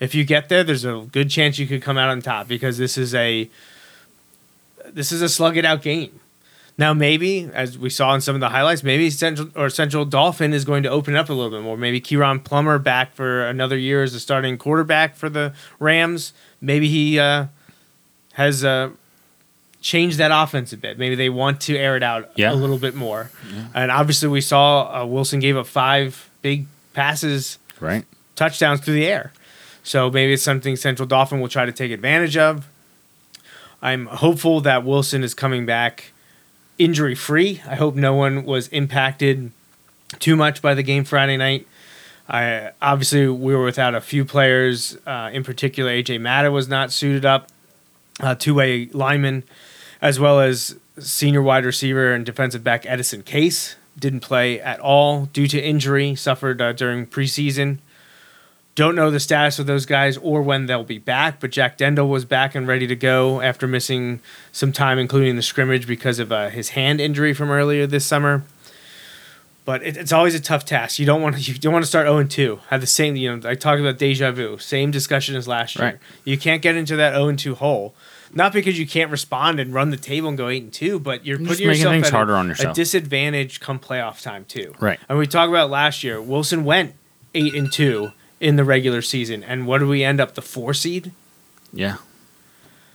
If you get there, there's a good chance you could come out on top because this is a this is a slug it out game. Now maybe, as we saw in some of the highlights, maybe Central or Central Dauphin is going to open up a little bit more. Maybe Kieran Plummer back for another year as a starting quarterback for the Rams. Maybe he uh, has uh, changed that offense a bit. Maybe they want to air it out Yeah. a little bit more. And obviously, we saw uh, Wilson gave up five big passes right, touchdowns through the air. So maybe it's something Central Dauphin will try to take advantage of. I'm hopeful that Wilson is coming back injury free. I hope no one was impacted too much by the game Friday night. I obviously we were without a few players. Uh, in particular, AJ Matta was not suited up. Uh, two way lineman, as well as senior wide receiver and defensive back Edison Case didn't play at all due to injury suffered uh, during preseason. Don't know the status of those guys or when they'll be back, but Jack Dendel was back and ready to go after missing some time, including the scrimmage because of uh, his hand injury from earlier this summer. But it, it's always a tough task. You don't want to. You don't want to start zero and two. Have the same. You know, I talked about deja vu. Same discussion as last year. Right. You can't get into that zero and two hole. Not because you can't respond and run the table and go eight and two, but you're putting yourself at a- harder on a disadvantage come playoff time too. Right. And we talked about last year. Wilson went eight and two in the regular season, and what do we end up? The four seed. yeah,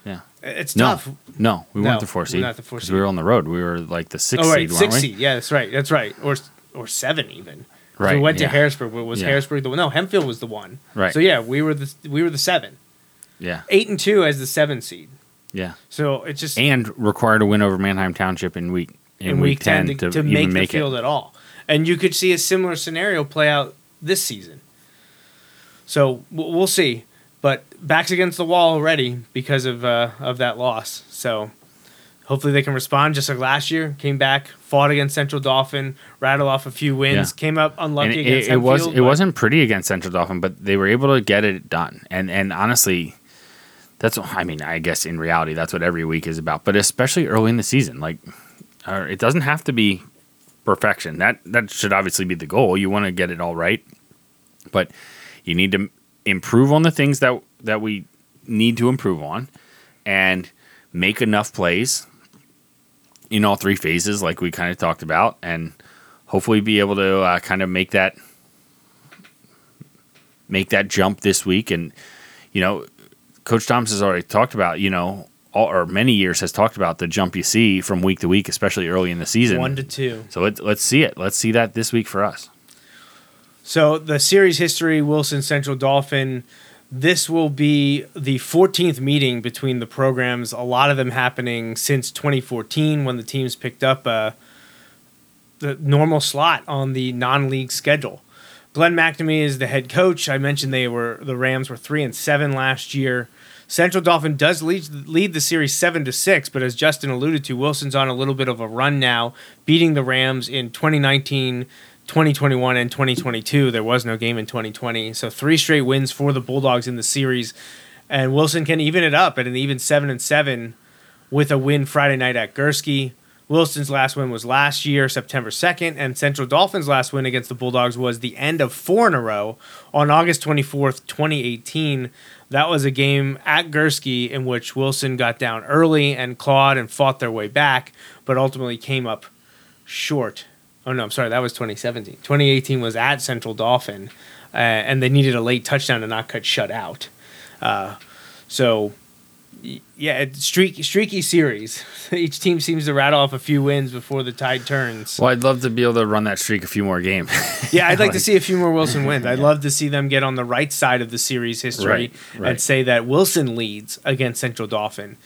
yeah. It's No, tough. no, we No, weren't the four seed. not the four seed. We were on the road. We were like the sixth oh right, seed, six we? seed. Yeah, that's right. That's right. Or or seven even. Right. We went yeah. to Harrisburg. but Was Yeah. Harrisburg the one? No, Hempfield was the one. Right. So yeah, we were the we were the seven, Yeah, eight and two as the seven seed. yeah. So it's just And required a win over Manheim Township in week in, in week, ten, to, to, even make, make, the field it. at all. And you could see a similar scenario play out this season. So we'll see. But backs against the wall already because of uh, of that loss. So hopefully they can respond just like last year. Came back, fought against Central Dauphin, rattled off a few wins, Yeah. came up And unlucky it, against it was Hempfield, it wasn't pretty against Central Dauphin, but they were able to get it done. And and honestly, that's what- I mean. I guess in reality, that's what every week is about. But especially early in the season, like uh, it doesn't have to be perfection. That that should obviously be the goal. You want to get it all right, but you need to improve on the things that that we need to improve on, and make enough plays in all three phases, like we kind of talked about, and hopefully be able to uh, kind of make that make that jump this week. And you know, Coach Thomas has already talked about you know. All, or many years has talked about the jump you see from week to week, especially early in the season. one to two. So let, let's see it. Let's see that this week for us. So the series history, Wilson Central Dauphin. This will be the 14th meeting between the programs. A lot of them happening since 2014 when the teams picked up uh, the normal slot on the non-league schedule. Glenn McNamee is the head coach. I mentioned they were the Rams were three and seven last year. Central Dauphin does lead, lead the series seven to six, but as Justin alluded to, Wilson's on a little bit of a run now, beating the Rams in 2019, 2021, and 2022. There was no game in 2020, so three straight wins for the Bulldogs in the series, and Wilson can even it up at an even seven and seven with a win Friday night at Gurski. Wilson's last win was last year, September 2nd, and Central Dauphins' last win against the Bulldogs was the end of four in a row on August 24th, 2018. That was a game at Gurski in which Wilson got down early and clawed and fought their way back, but ultimately came up short. Oh, no, I'm sorry, that was 2017. 2018 was at Central Dauphin, uh, and they needed a late touchdown to not cut shut out. Uh, so yeah, streaky, streaky series. Each team seems to rattle off a few wins before the tide turns. Well, I'd love to be able to run that streak a few more games. yeah, I'd like, to see a few more Wilson wins. I'd love to see them get on the right side of the series history Right, right. and say that Wilson leads against Central Dauphin.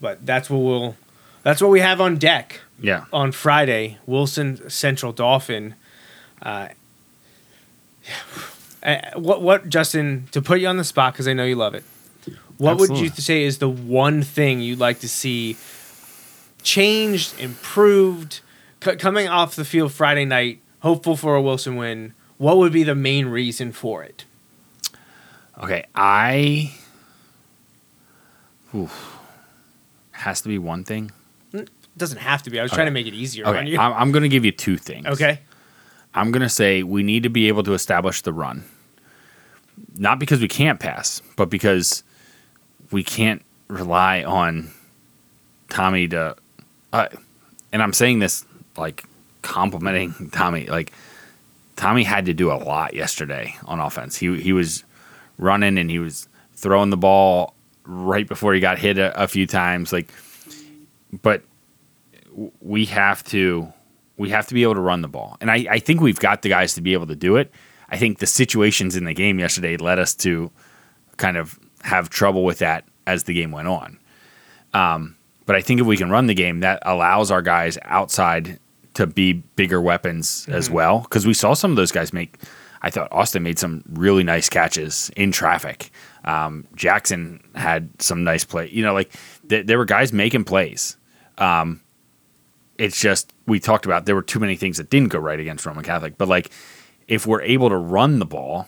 But that's what we'll that's what we have on deck yeah. on Friday. Wilson Central Dauphin. Uh, uh, what what Justin to put you on the spot because I know you love it. What would you say is the one thing you'd like to see changed, improved, c- coming off the field Friday night, hopeful for a Wilson win? What would be the main reason for it? Okay, I. Oof. Has to be one thing. It doesn't have to be. I was Okay. trying to make it easier on you. I'm, I'm going to give you two things. okay. I'm going to say we need to be able to establish the run. Not because we can't pass, but because we can't rely on Tommy to. Uh, and I'm saying this like complimenting Tommy. Like, Tommy had to do a lot yesterday on offense. He, he was running and he was throwing the ball right before he got hit a, a few times. Like, but we have to we have to be able to run the ball. And I, I think we've got the guys to be able to do it. I think the situations in the game yesterday led us to kind of have trouble with that as the game went on. Um, but I think if we can run the game, that allows our guys outside to be bigger weapons as well. Because we saw some of those guys make. I thought Austin made some really nice catches in traffic. Um, Jackson had some nice play. You know, like th- there were guys making plays. Um, it's just we talked about there were too many things that didn't go right against Roman Catholic. But like if we're able to run the ball,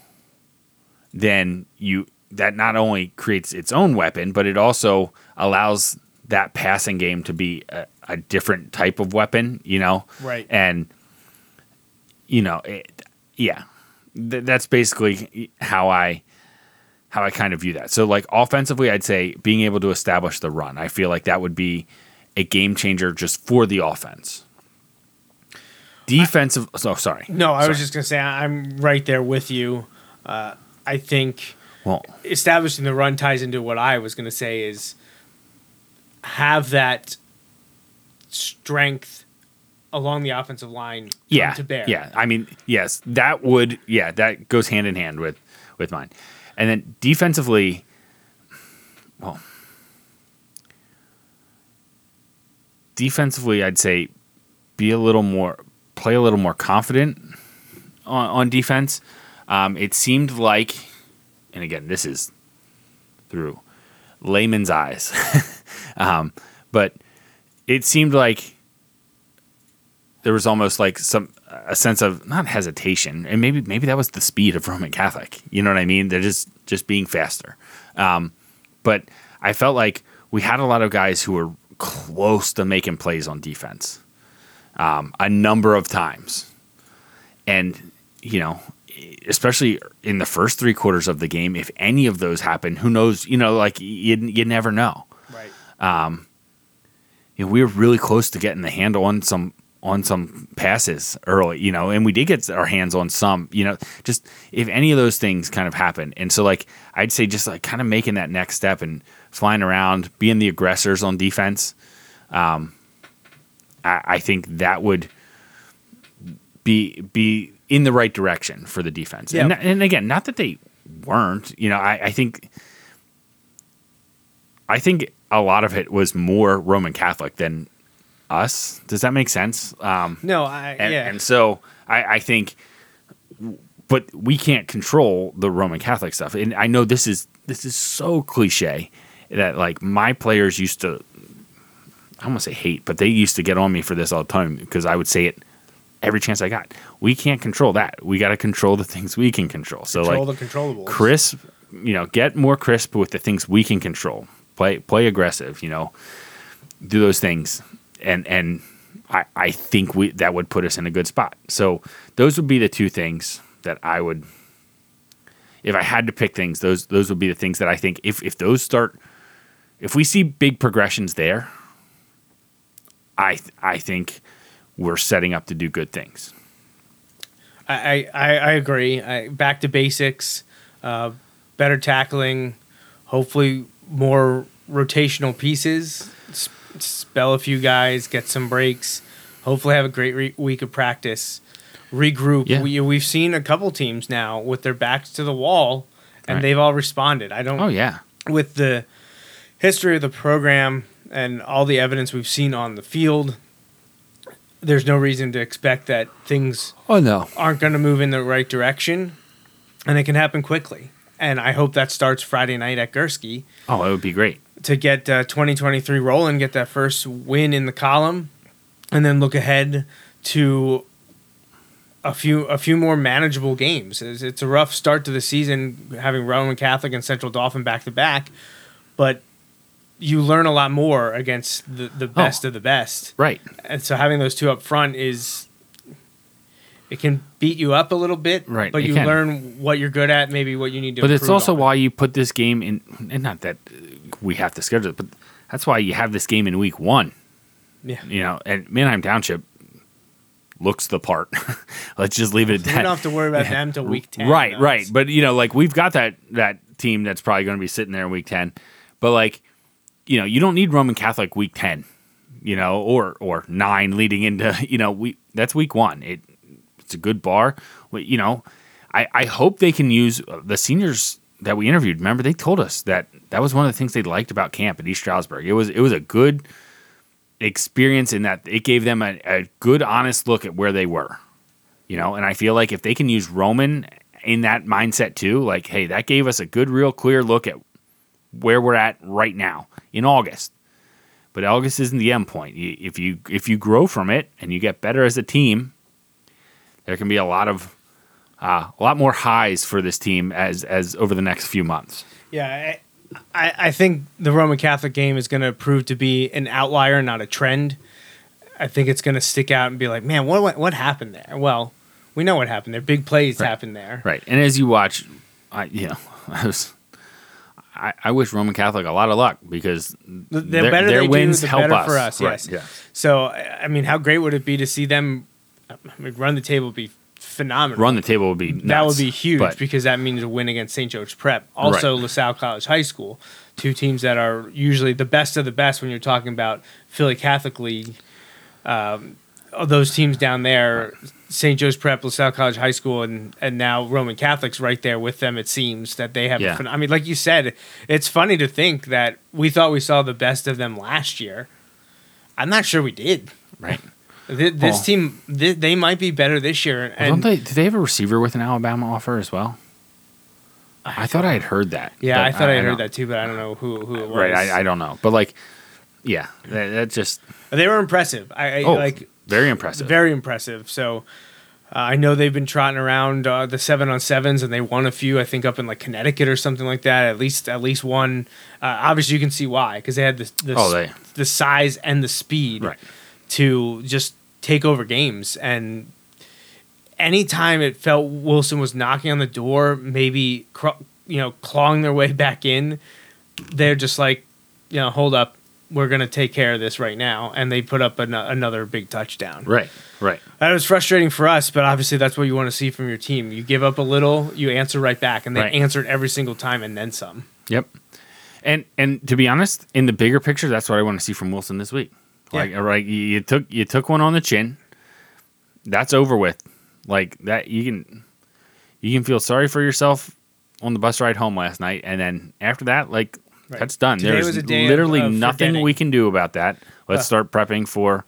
then you that not only creates its own weapon, but it also allows that passing game to be a, a different type of weapon, you know? Right. And you know, it, yeah. Th- that's basically how I how I kind of view that. So like offensively, I'd say being able to establish the run. I feel like that would be a game changer just for the offense. Defensive. Oh, sorry. No, I was just gonna say I- I'm right there with you. Uh, I think well. establishing the run ties into what I was gonna say is have that strength along the offensive line yeah, to bear. Yeah, I mean, yes, that would yeah, that goes hand in hand with with mine. And then defensively, well, defensively, I'd say be a little more, play a little more confident on, on defense. Um, it seemed like, and again, this is through layman's eyes, um, but it seemed like there was almost like some a sense of not hesitation, and maybe maybe that was the speed of Roman Catholic. You know what I mean? They're just just being faster. Um, but I felt like we had a lot of guys who were close to making plays on defense um, a number of times, and you know, especially in the first three quarters of the game, if any of those happen, who knows? You know, like you you never know Right. you know, we were really close to getting the handle on some on some passes early, you know, and we did get our hands on some, you know, just if any of those things kind of happen. And so like I'd say just like kind of making that next step and flying around, being the aggressors on defense. Um I, I think that would be be in the right direction for the defense. And, Yeah. and again, not that they weren't, you know, I, I think I think a lot of it was more Roman Catholic than us. Does that make sense? Um, No, I and, yeah. and so I, I think, but we can't control the Roman Catholic stuff. And I know this is this is so cliche that like my players used to, I don't want to say hate, but they used to get on me for this all the time because I would say it every chance I got. We can't control that. We got to control the things we can control. So Control like the controllables. crisp, you know, get more crisp with the things we can control. Play play aggressive, you know. Do those things and and I, I think we that would put us in a good spot. So those would be the two things that I would if I had to pick things, those those would be the things that I think if if those start if we see big progressions there, I I think we're setting up to do good things. I, I, I agree. I, back to basics, uh, better tackling, hopefully more rotational pieces, s- spell a few guys, get some breaks, hopefully have a great re- week of practice, regroup. Yeah. We, we've seen a couple teams now with their backs to the wall, and Right. they've all responded. I don't Oh yeah. with the history of the program and all the evidence we've seen on the field, there's no reason to expect that things Oh no. aren't going to move in the right direction, and it can happen quickly. And I hope that starts Friday night at Gurski Oh, it would be great. to get uh, 2023 rolling, get that first win in the column, and then look ahead to a few a few more manageable games. It's, it's a rough start to the season having Roman Catholic and Central Dauphin back to back, but you learn a lot more against the, the oh. best of the best. Right. And so having those two up front is it can beat you up a little bit, Right, But you can. learn what you're good at, maybe what you need to. But it's also on. why you put this game in and not that we have to schedule it, but that's why you have this game in week one. yeah. You know, and Manheim Township looks the part. Let's just leave it at that. don't have to worry about them till week ten. right, though. right. But you know, like we've got that that team that's probably going to be sitting there in week ten. But like, you know, you don't need Roman Catholic week ten, you know, or or nine leading into you know we that's week one. It it's a good bar. We- You know, I I hope they can use uh, the seniors that we interviewed. Remember, they told us that that was one of the things they liked about camp at East Stroudsburg. It was it was a good experience in that it gave them a, a good honest look at where they were you know and i feel like if they can use roman in that mindset too like hey that gave us a good real clear look at where we're at right now in august but august isn't the end point if you if you grow from it and you get better as a team there can be a lot of uh, a lot more highs for this team as as over the next few months Yeah, I, I, think the Roman Catholic game is going to prove to be an outlier, not a trend. I think it's going to stick out and be like, man, what what, what happened there? Well, we know what happened there. Big plays Right. happened there. Right. And as you watch, I you know, I was I, I wish Roman Catholic a lot of luck because The, the their, better their they wins do, the help better us. for us. Right, Yes. Yeah. So, I mean, how great would it be to see them I mean, run the table? Be phenomenal. Run the table would be nuts, that would be huge but- because that means a win against St. Joe's Prep. Also, Right. LaSalle College High School, two teams that are usually the best of the best when you're talking about Philly Catholic League. Um, Uh, those teams down there, St. Joe's Prep, LaSalle College High School, and and now Roman Catholics right there with them. It seems that they have. Yeah. phen- I mean, like you said, it's funny to think that we thought we saw the best of them last year. I'm not sure we did. right. Th- This Well- team, th- they might be better this year. Well, don't And they? Do they have a receiver with an Alabama offer as well? I thought I had heard that. yeah, I thought I, had heard that too, but I don't know who who it was. Right, I, I don't know, but like, yeah, that, that just They were impressive. I, I oh, like very impressive. very impressive. So uh, I know they've been trotting around uh, the seven on sevens, and they won a few. I think up in like Connecticut or something like that. At least at least one. Uh, obviously, you can see why because they had the the, Oh, they- the size and the speed Right. to just take over games. And anytime it felt Wilson was knocking on the door, maybe cr- you know clawing their way back in, they're just like, you know, hold up. We're gonna take care of this right now, and they put up an- another big touchdown. right, right. That was frustrating for us, but obviously that's what you want to see from your team. You give up a little, you answer right back, and they Right. answered every single time and then some. Yep. And and to be honest, in the bigger picture, that's what I want to see from Wilson this week. Like, Yeah. right, you, you took you took one on the chin. That's over with. Like that, you can you can feel sorry for yourself on the bus ride home last night, and then after that, like Right. that's done. Today There's was a day of- literally of nothing forgetting. we can do about that. Let's Uh. start prepping for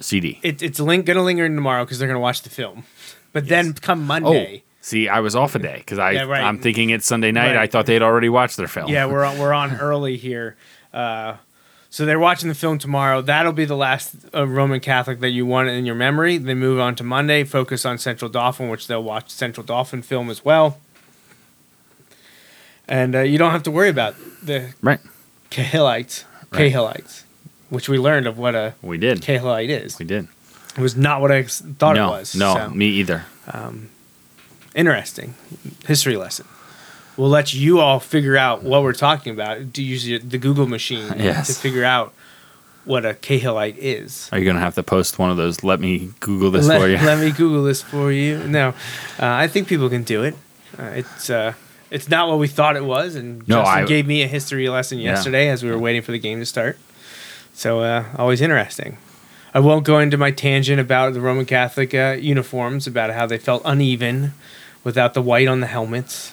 CD. It, it's ling- going to linger in tomorrow because they're going to watch the film. But then come Oh, Monday, see, I was off a day because I Yeah, right. I'm thinking it's Sunday night. Right. I thought they'd already watched their film. yeah, we're on, we're on early here. Uh, so they're watching the film tomorrow. That'll be the last uh, Roman Catholic that you want in your memory. They move on to Monday, focus on Central Dauphin, which they'll watch Central Dauphin film as well. And uh, you don't have to worry about the right. Cahillites. Right. Cahillites. which we learned of what a We did. Cahillite is. We did. It was not what I thought no, it was. no, so. me either. interesting history lesson. We'll let you all figure out what we're talking about. Do use the Google machine Yes. to figure out what a Cahillite is. Are you gonna have to post one of those? Let me Google this let, for you. let me Google this for you. No, uh, I think people can do it. Uh, it's uh, it's not what we thought it was, and No, Justin I- gave me a history lesson Yeah. yesterday as we were waiting for the game to start. So uh, always interesting. I won't go into my tangent about the Roman Catholic uh, uniforms, about how they felt uneven without the white on the helmets.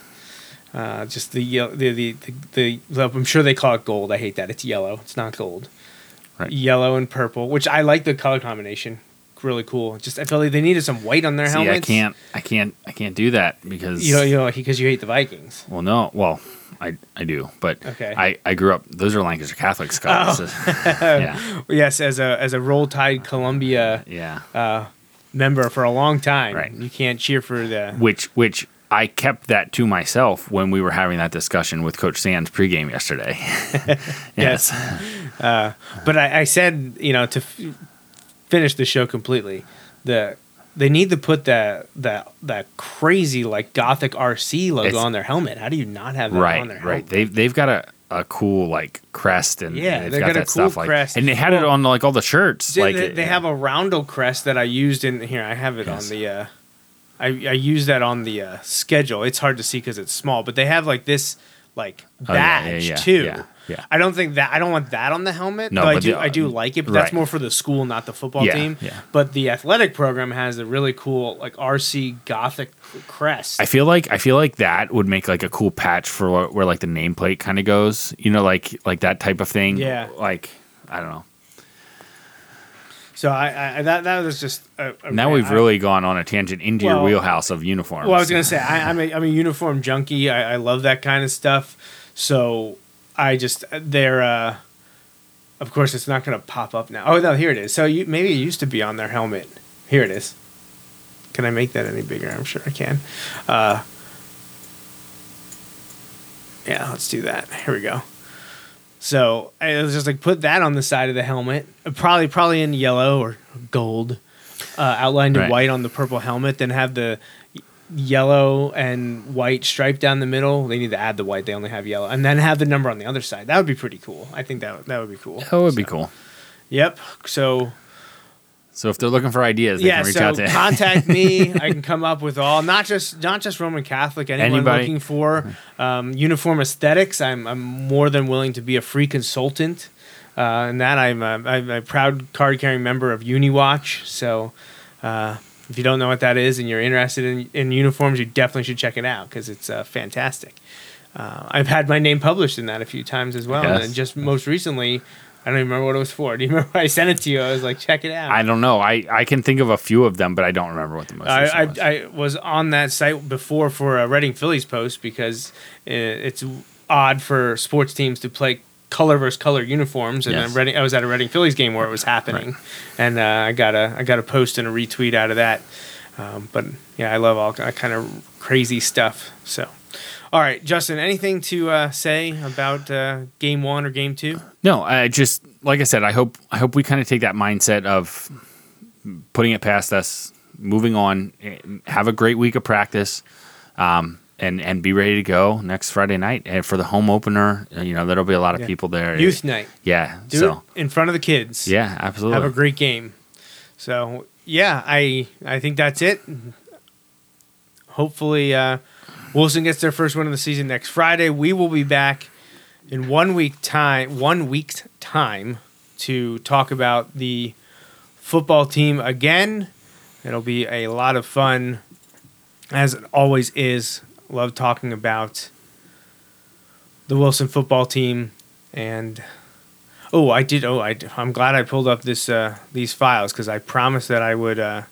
Uh, just the, the, the the the I'm sure they call it gold. I hate that. It's yellow. It's not gold. Right. Yellow and purple, which I like the color combination. Really cool. Just I felt like they needed some white on their See, helmets. I can't, I can't, I can't do that because You know, you know, because you hate the Vikings. Well, no, well, I I do, but Okay. I I grew up. Those are Lancaster Catholic scholars. yeah, Yes, as a as a Roll Tide Columbia yeah. uh, member for a long time, Right. you can't cheer for the. which which I kept that to myself when we were having that discussion with Coach Sands pregame yesterday. yes. uh But I, I said, you know, to finish the show completely, the they need to put that that that crazy like Gothic RC logo It's- on their helmet. How do you not have that on right, their right. helmet? They've they've got a, a cool like crest and Yeah, they've they've got, got a that cool stuff like crest. and they had it on like all the shirts. They, like they, they have a roundel crest that I used in here. I have it Yes. on the. Uh, I I use that on the uh, schedule. It's hard to see because it's small, but they have like this like Oh, yeah, badge yeah, yeah, too. Yeah. I don't think that I don't want that on the helmet. No, though I but do the- I do um, like it, but that's more for the school, not the football Yeah, team. yeah. But the athletic program has a really cool like RC Gothic crest. I feel like I feel like that would make like a cool patch for where, where like the nameplate kind of goes. You know, like like that type of thing. Yeah. Like I don't know. so I, I that that was just a, a Now we've I- really gone on a tangent into your wheelhouse of uniforms. Well, I was gonna say I, I'm a I'm a uniform junkie. I, I love that kind of stuff. So I just they're uh, of course it's not gonna pop up now. Oh no, here it is. So you, maybe it used to be on their helmet. Here it is. Can I make that any bigger? I'm sure I can. Uh, yeah, let's do that. Here we go. So I was just like put that on the side of the helmet, probably probably in yellow or gold, uh, outlined in Right. white on the purple helmet. Then have the yellow and white stripe down the middle. They need to add the white. They only have yellow, and then have the number on the other side. That would be pretty cool. I think that that would be cool. That would be cool. Yep. So So if they're looking for ideas, they yeah. can reach So out to contact me. I can come up with all not just not just Roman Catholic. Anyone Anybody. looking for um, uniform aesthetics, I'm I'm more than willing to be a free consultant. Uh, and that I'm a, I'm a proud card carrying member of UniWatch. So uh, if you don't know what that is and you're interested in, in uniforms, you definitely should check it out because it's uh, fantastic. Uh, I've had my name published in that a few times as well. Yes. And just most recently, I don't even remember what it was for. Do you remember I sent it to you? I was like, check it out. I don't know. I, I can think of a few of them, but I don't remember what the most. recent I, was. I, I was on that site before for a Reading Phillies post because it's odd for sports teams to play color versus color uniforms, and Yes. Reading, I was at a Reading Phillies game where it was happening, and uh, I got a I got a post and a retweet out of that. Um, but yeah, I love all kind of crazy stuff. So, all right, Justin, anything to uh, say about uh, game one or game two? no, I just like I said. I hope I hope we kind of take that mindset of putting it past us, moving on, have a great week of practice, um, and and be ready to go next Friday night and for the home opener. uh, You know, there'll be a lot of Yeah. people there. Youth night, yeah. do so in front of the kids. yeah, absolutely. have a great game. So yeah, I I think that's it. Hopefully, uh, Wilson gets their first win of the season next Friday. We will be back in one week time. One week's time to talk about the football team again. It'll be a lot of fun, as it always is. Love talking about the Wilson football team and Oh, I did. Oh, I, I'm glad I pulled up this uh, these files because I promised that I would uh,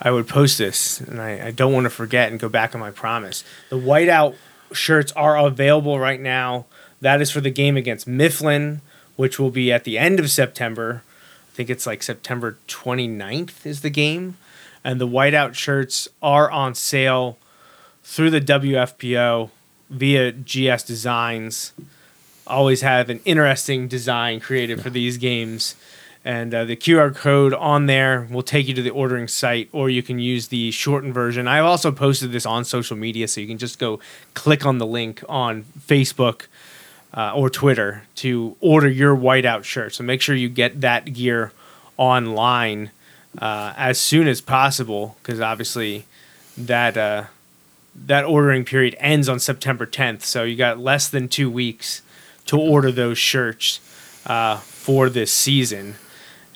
I would post this, and I, I don't want to forget and go back on my promise. The whiteout shirts are available right now. That is for the game against Mifflin, which will be at the end of September. I think it's like September 29th is the game, and the whiteout shirts are on sale through the WFPO via GS Designs always have an interesting design created for these games. And uh, the QR code on there will take you to the ordering site, or you can use the shortened version. I've also posted this on social media, so you can just go click on the link on Facebook uh, or Twitter to order your whiteout shirt. So make sure you get that gear online uh, as soon as possible, because obviously that uh, that ordering period ends on September 10th. So you got less than two weeks to order those shirts uh, for this season,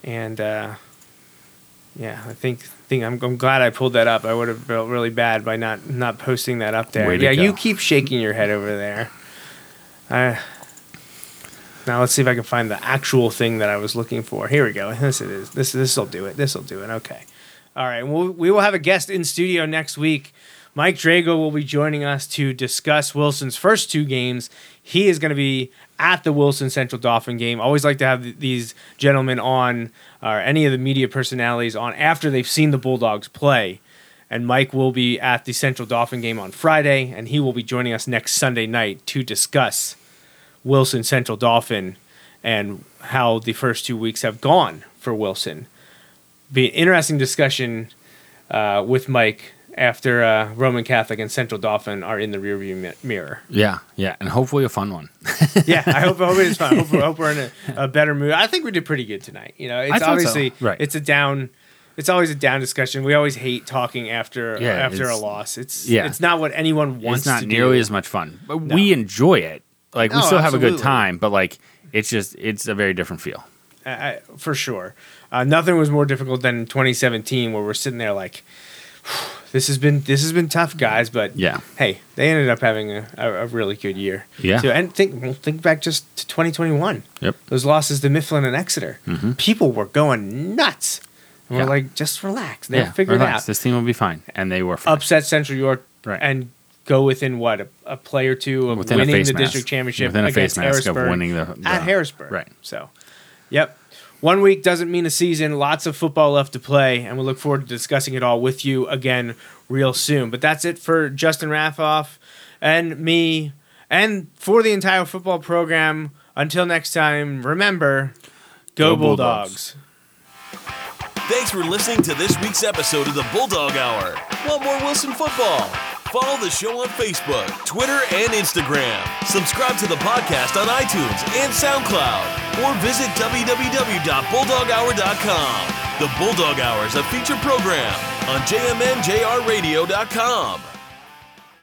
and uh, yeah, I think think I'm, I'm glad I pulled that up. I would have felt really bad by not not posting that up there. Yeah, you keep shaking your head over there. I. Now let's see if I can find the actual thing that I was looking for. Here we go. This it is. This this will do it. This will do it. Okay. All right. We'll, we will have a guest in studio next week. Mike Drago will be joining us to discuss Wilson's first two games. He is going to be at the Wilson Central Dauphin game. Always like to have th- these gentlemen on, or any of the media personalities on after they've seen the Bulldogs play. And Mike will be at the Central Dauphin game on Friday, and he will be joining us next Sunday night to discuss Wilson Central Dauphin and how the first two weeks have gone for Wilson. Be an interesting discussion uh, with Mike after uh, Roman Catholic and Central Dauphin are in the rearview mi- mirror. Yeah, yeah, and hopefully a fun one. yeah, I hope, I hope it's fun. I hope, I hope we're in a, a better mood. I think we did pretty good tonight. You know, it's thought so. obviously Right. it's a down. It's always a down discussion. We always hate talking after Yeah, after a loss. It's yeah. it's not what anyone wants. it's not to nearly do. as much fun, but we enjoy it. Like we No, still have a good time, but like it's just it's a very different feel. I, I- for sure. Uh, nothing was more difficult than 2017, where we're sitting there like, this has been this has been tough, guys. But Yeah. hey, they ended up having a, a, a really good year. Yeah. So, and think think back just to 2021. Yep. Those losses to Mifflin and Exeter, mm-hmm. people were going nuts. And Yeah. we're like, just relax. They'll yeah, figure it relax. out. This team will be fine, and they were fine. Upset Central York Right. and go within what a, a play or two of Within winning the mask. district championship Within a against face mask of Harrisburg winning the- the- at Harrisburg. right. So, yep. One week doesn't mean a season. Lots of football left to play, and we look forward to discussing it all with you again real soon. But that's it for Justin Raffauf and me, and for the entire football program. Until next time, remember, go, Go Bulldogs. Bulldogs. Thanks for listening to this week's episode of the Bulldog Hour. Want more Wilson football? Follow the show on Facebook, Twitter, and Instagram. Subscribe to the podcast on iTunes and SoundCloud, or visit www.bulldoghour.com. The Bulldog Hour is a feature program on jmnjrradio.com.